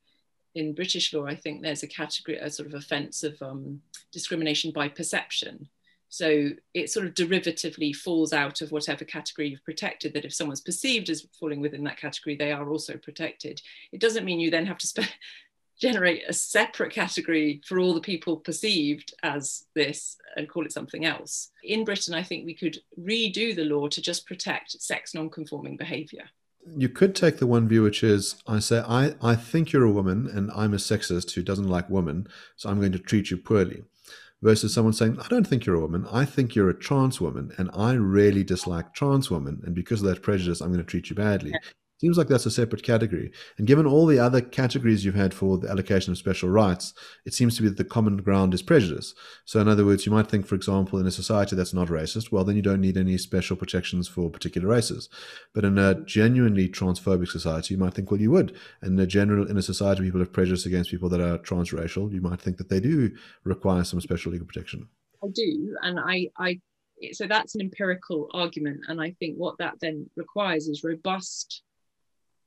in British law, I think there's a category, a sort of offence of um, discrimination by perception. So it sort of derivatively falls out of whatever category you've protected, that if someone's perceived as falling within that category, they are also protected. It doesn't mean you then have to spe- generate a separate category for all the people perceived as this and call it something else. In Britain, I think we could redo the law to just protect sex non-conforming behaviour. You could take the one view, which is I say, I, I think you're a woman and I'm a sexist who doesn't like women, so I'm going to treat you poorly versus someone saying, I don't think you're a woman. I think you're a trans woman, and I really dislike trans women. And because of that prejudice, I'm going to treat you badly. Seems like that's a separate category. And given all the other categories you've had for the allocation of special rights, it seems to be that the common ground is prejudice. So, in other words, you might think, for example, in a society that's not racist, well, then you don't need any special protections for particular races. But in a genuinely transphobic society, you might think, well, you would. And in a general, in a society where people have prejudice against people that are transracial, you might think that they do require some special legal protection. I do, and I, I so that's an empirical argument and i think what that then requires is robust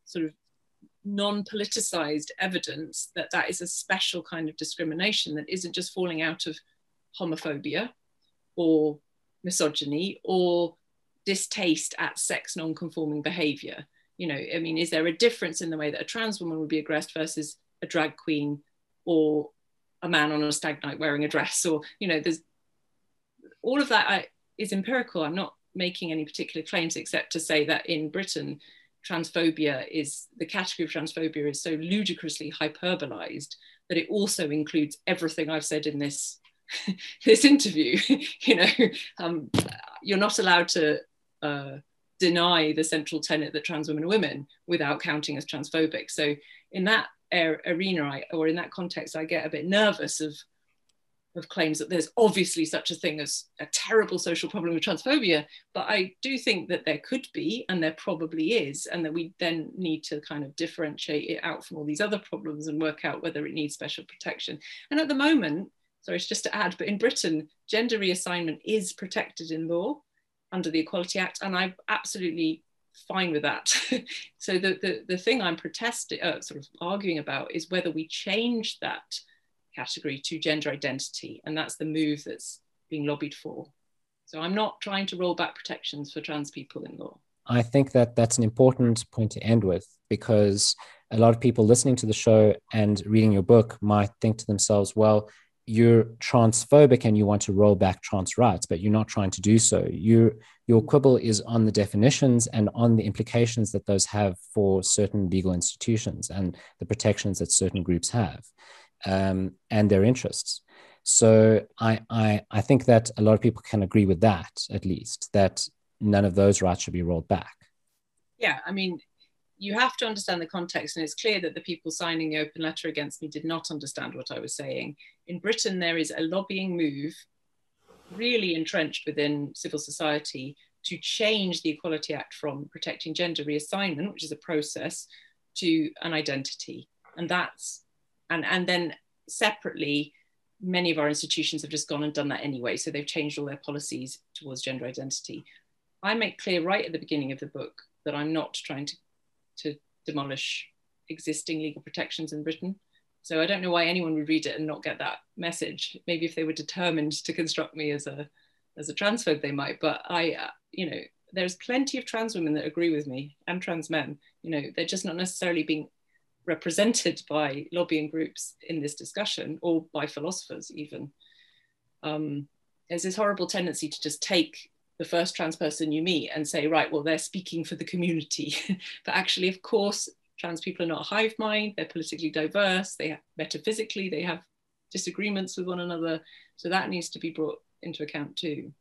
sort of non-politicized evidence that that is a special kind of discrimination that isn't just falling out of homophobia or misogyny or distaste at sex non-conforming behavior. You know i mean is there a difference in the way that a trans woman would be aggressed versus a drag queen or a man on a stag night wearing a dress or you know there's all of that I, is empirical. I'm not making any particular claims except to say that in britain transphobia is the category of transphobia is so ludicrously hyperbolized that it also includes everything I've said in this this interview. you know, um, you're not allowed to uh, deny the central tenet that trans women are women without counting as transphobic. So in that arena, I, or in that context, I get a bit nervous of of claims that there's obviously such a thing as a terrible social problem with transphobia, but I do think that there could be, and there probably is, and that we then need to kind of differentiate it out from all these other problems and work out whether it needs special protection. And at the moment, sorry, it's just to add, but in Britain, gender reassignment is protected in law under the Equality Act, and I'm absolutely fine with that. so the, the, the thing I'm protesting, uh, sort of arguing about is whether we change that category to gender identity. And that's the move that's being lobbied for. So I'm not trying to roll back protections for trans people in law. I think that that's an important point to end with because a lot of people listening to the show and reading your book might think to themselves, well, you're transphobic and you want to roll back trans rights, but you're not trying to do so. You, your quibble is on the definitions and on the implications that those have for certain legal institutions and the protections that certain groups have um, and their interests. So I, I, I think that a lot of people can agree with that, at least, that none of those rights should be rolled back. Yeah, I mean, you have to understand the context, and it's clear that the people signing the open letter against me did not understand what I was saying. In Britain, there is a lobbying move, really entrenched within civil society, to change the Equality Act from protecting gender reassignment, which is a process, to an identity. And that's, and, and then separately, many of our institutions have just gone and done that anyway. So they've changed all their policies towards gender identity. I make clear right at the beginning of the book that I'm not trying to, to demolish existing legal protections in Britain. So I don't know why anyone would read it and not get that message. Maybe if they were determined to construct me as a as a transphobe, they might. But I, uh, you know, there's plenty of trans women that agree with me and trans men. You know, they're just not necessarily being represented by lobbying groups in this discussion or by philosophers even. Um, there's this horrible tendency to just take the first trans person you meet and say, right, well, they're speaking for the community. but actually, of course, trans people are not a hive mind, they're politically diverse, they have metaphysically, they have disagreements with one another. So that needs to be brought into account too.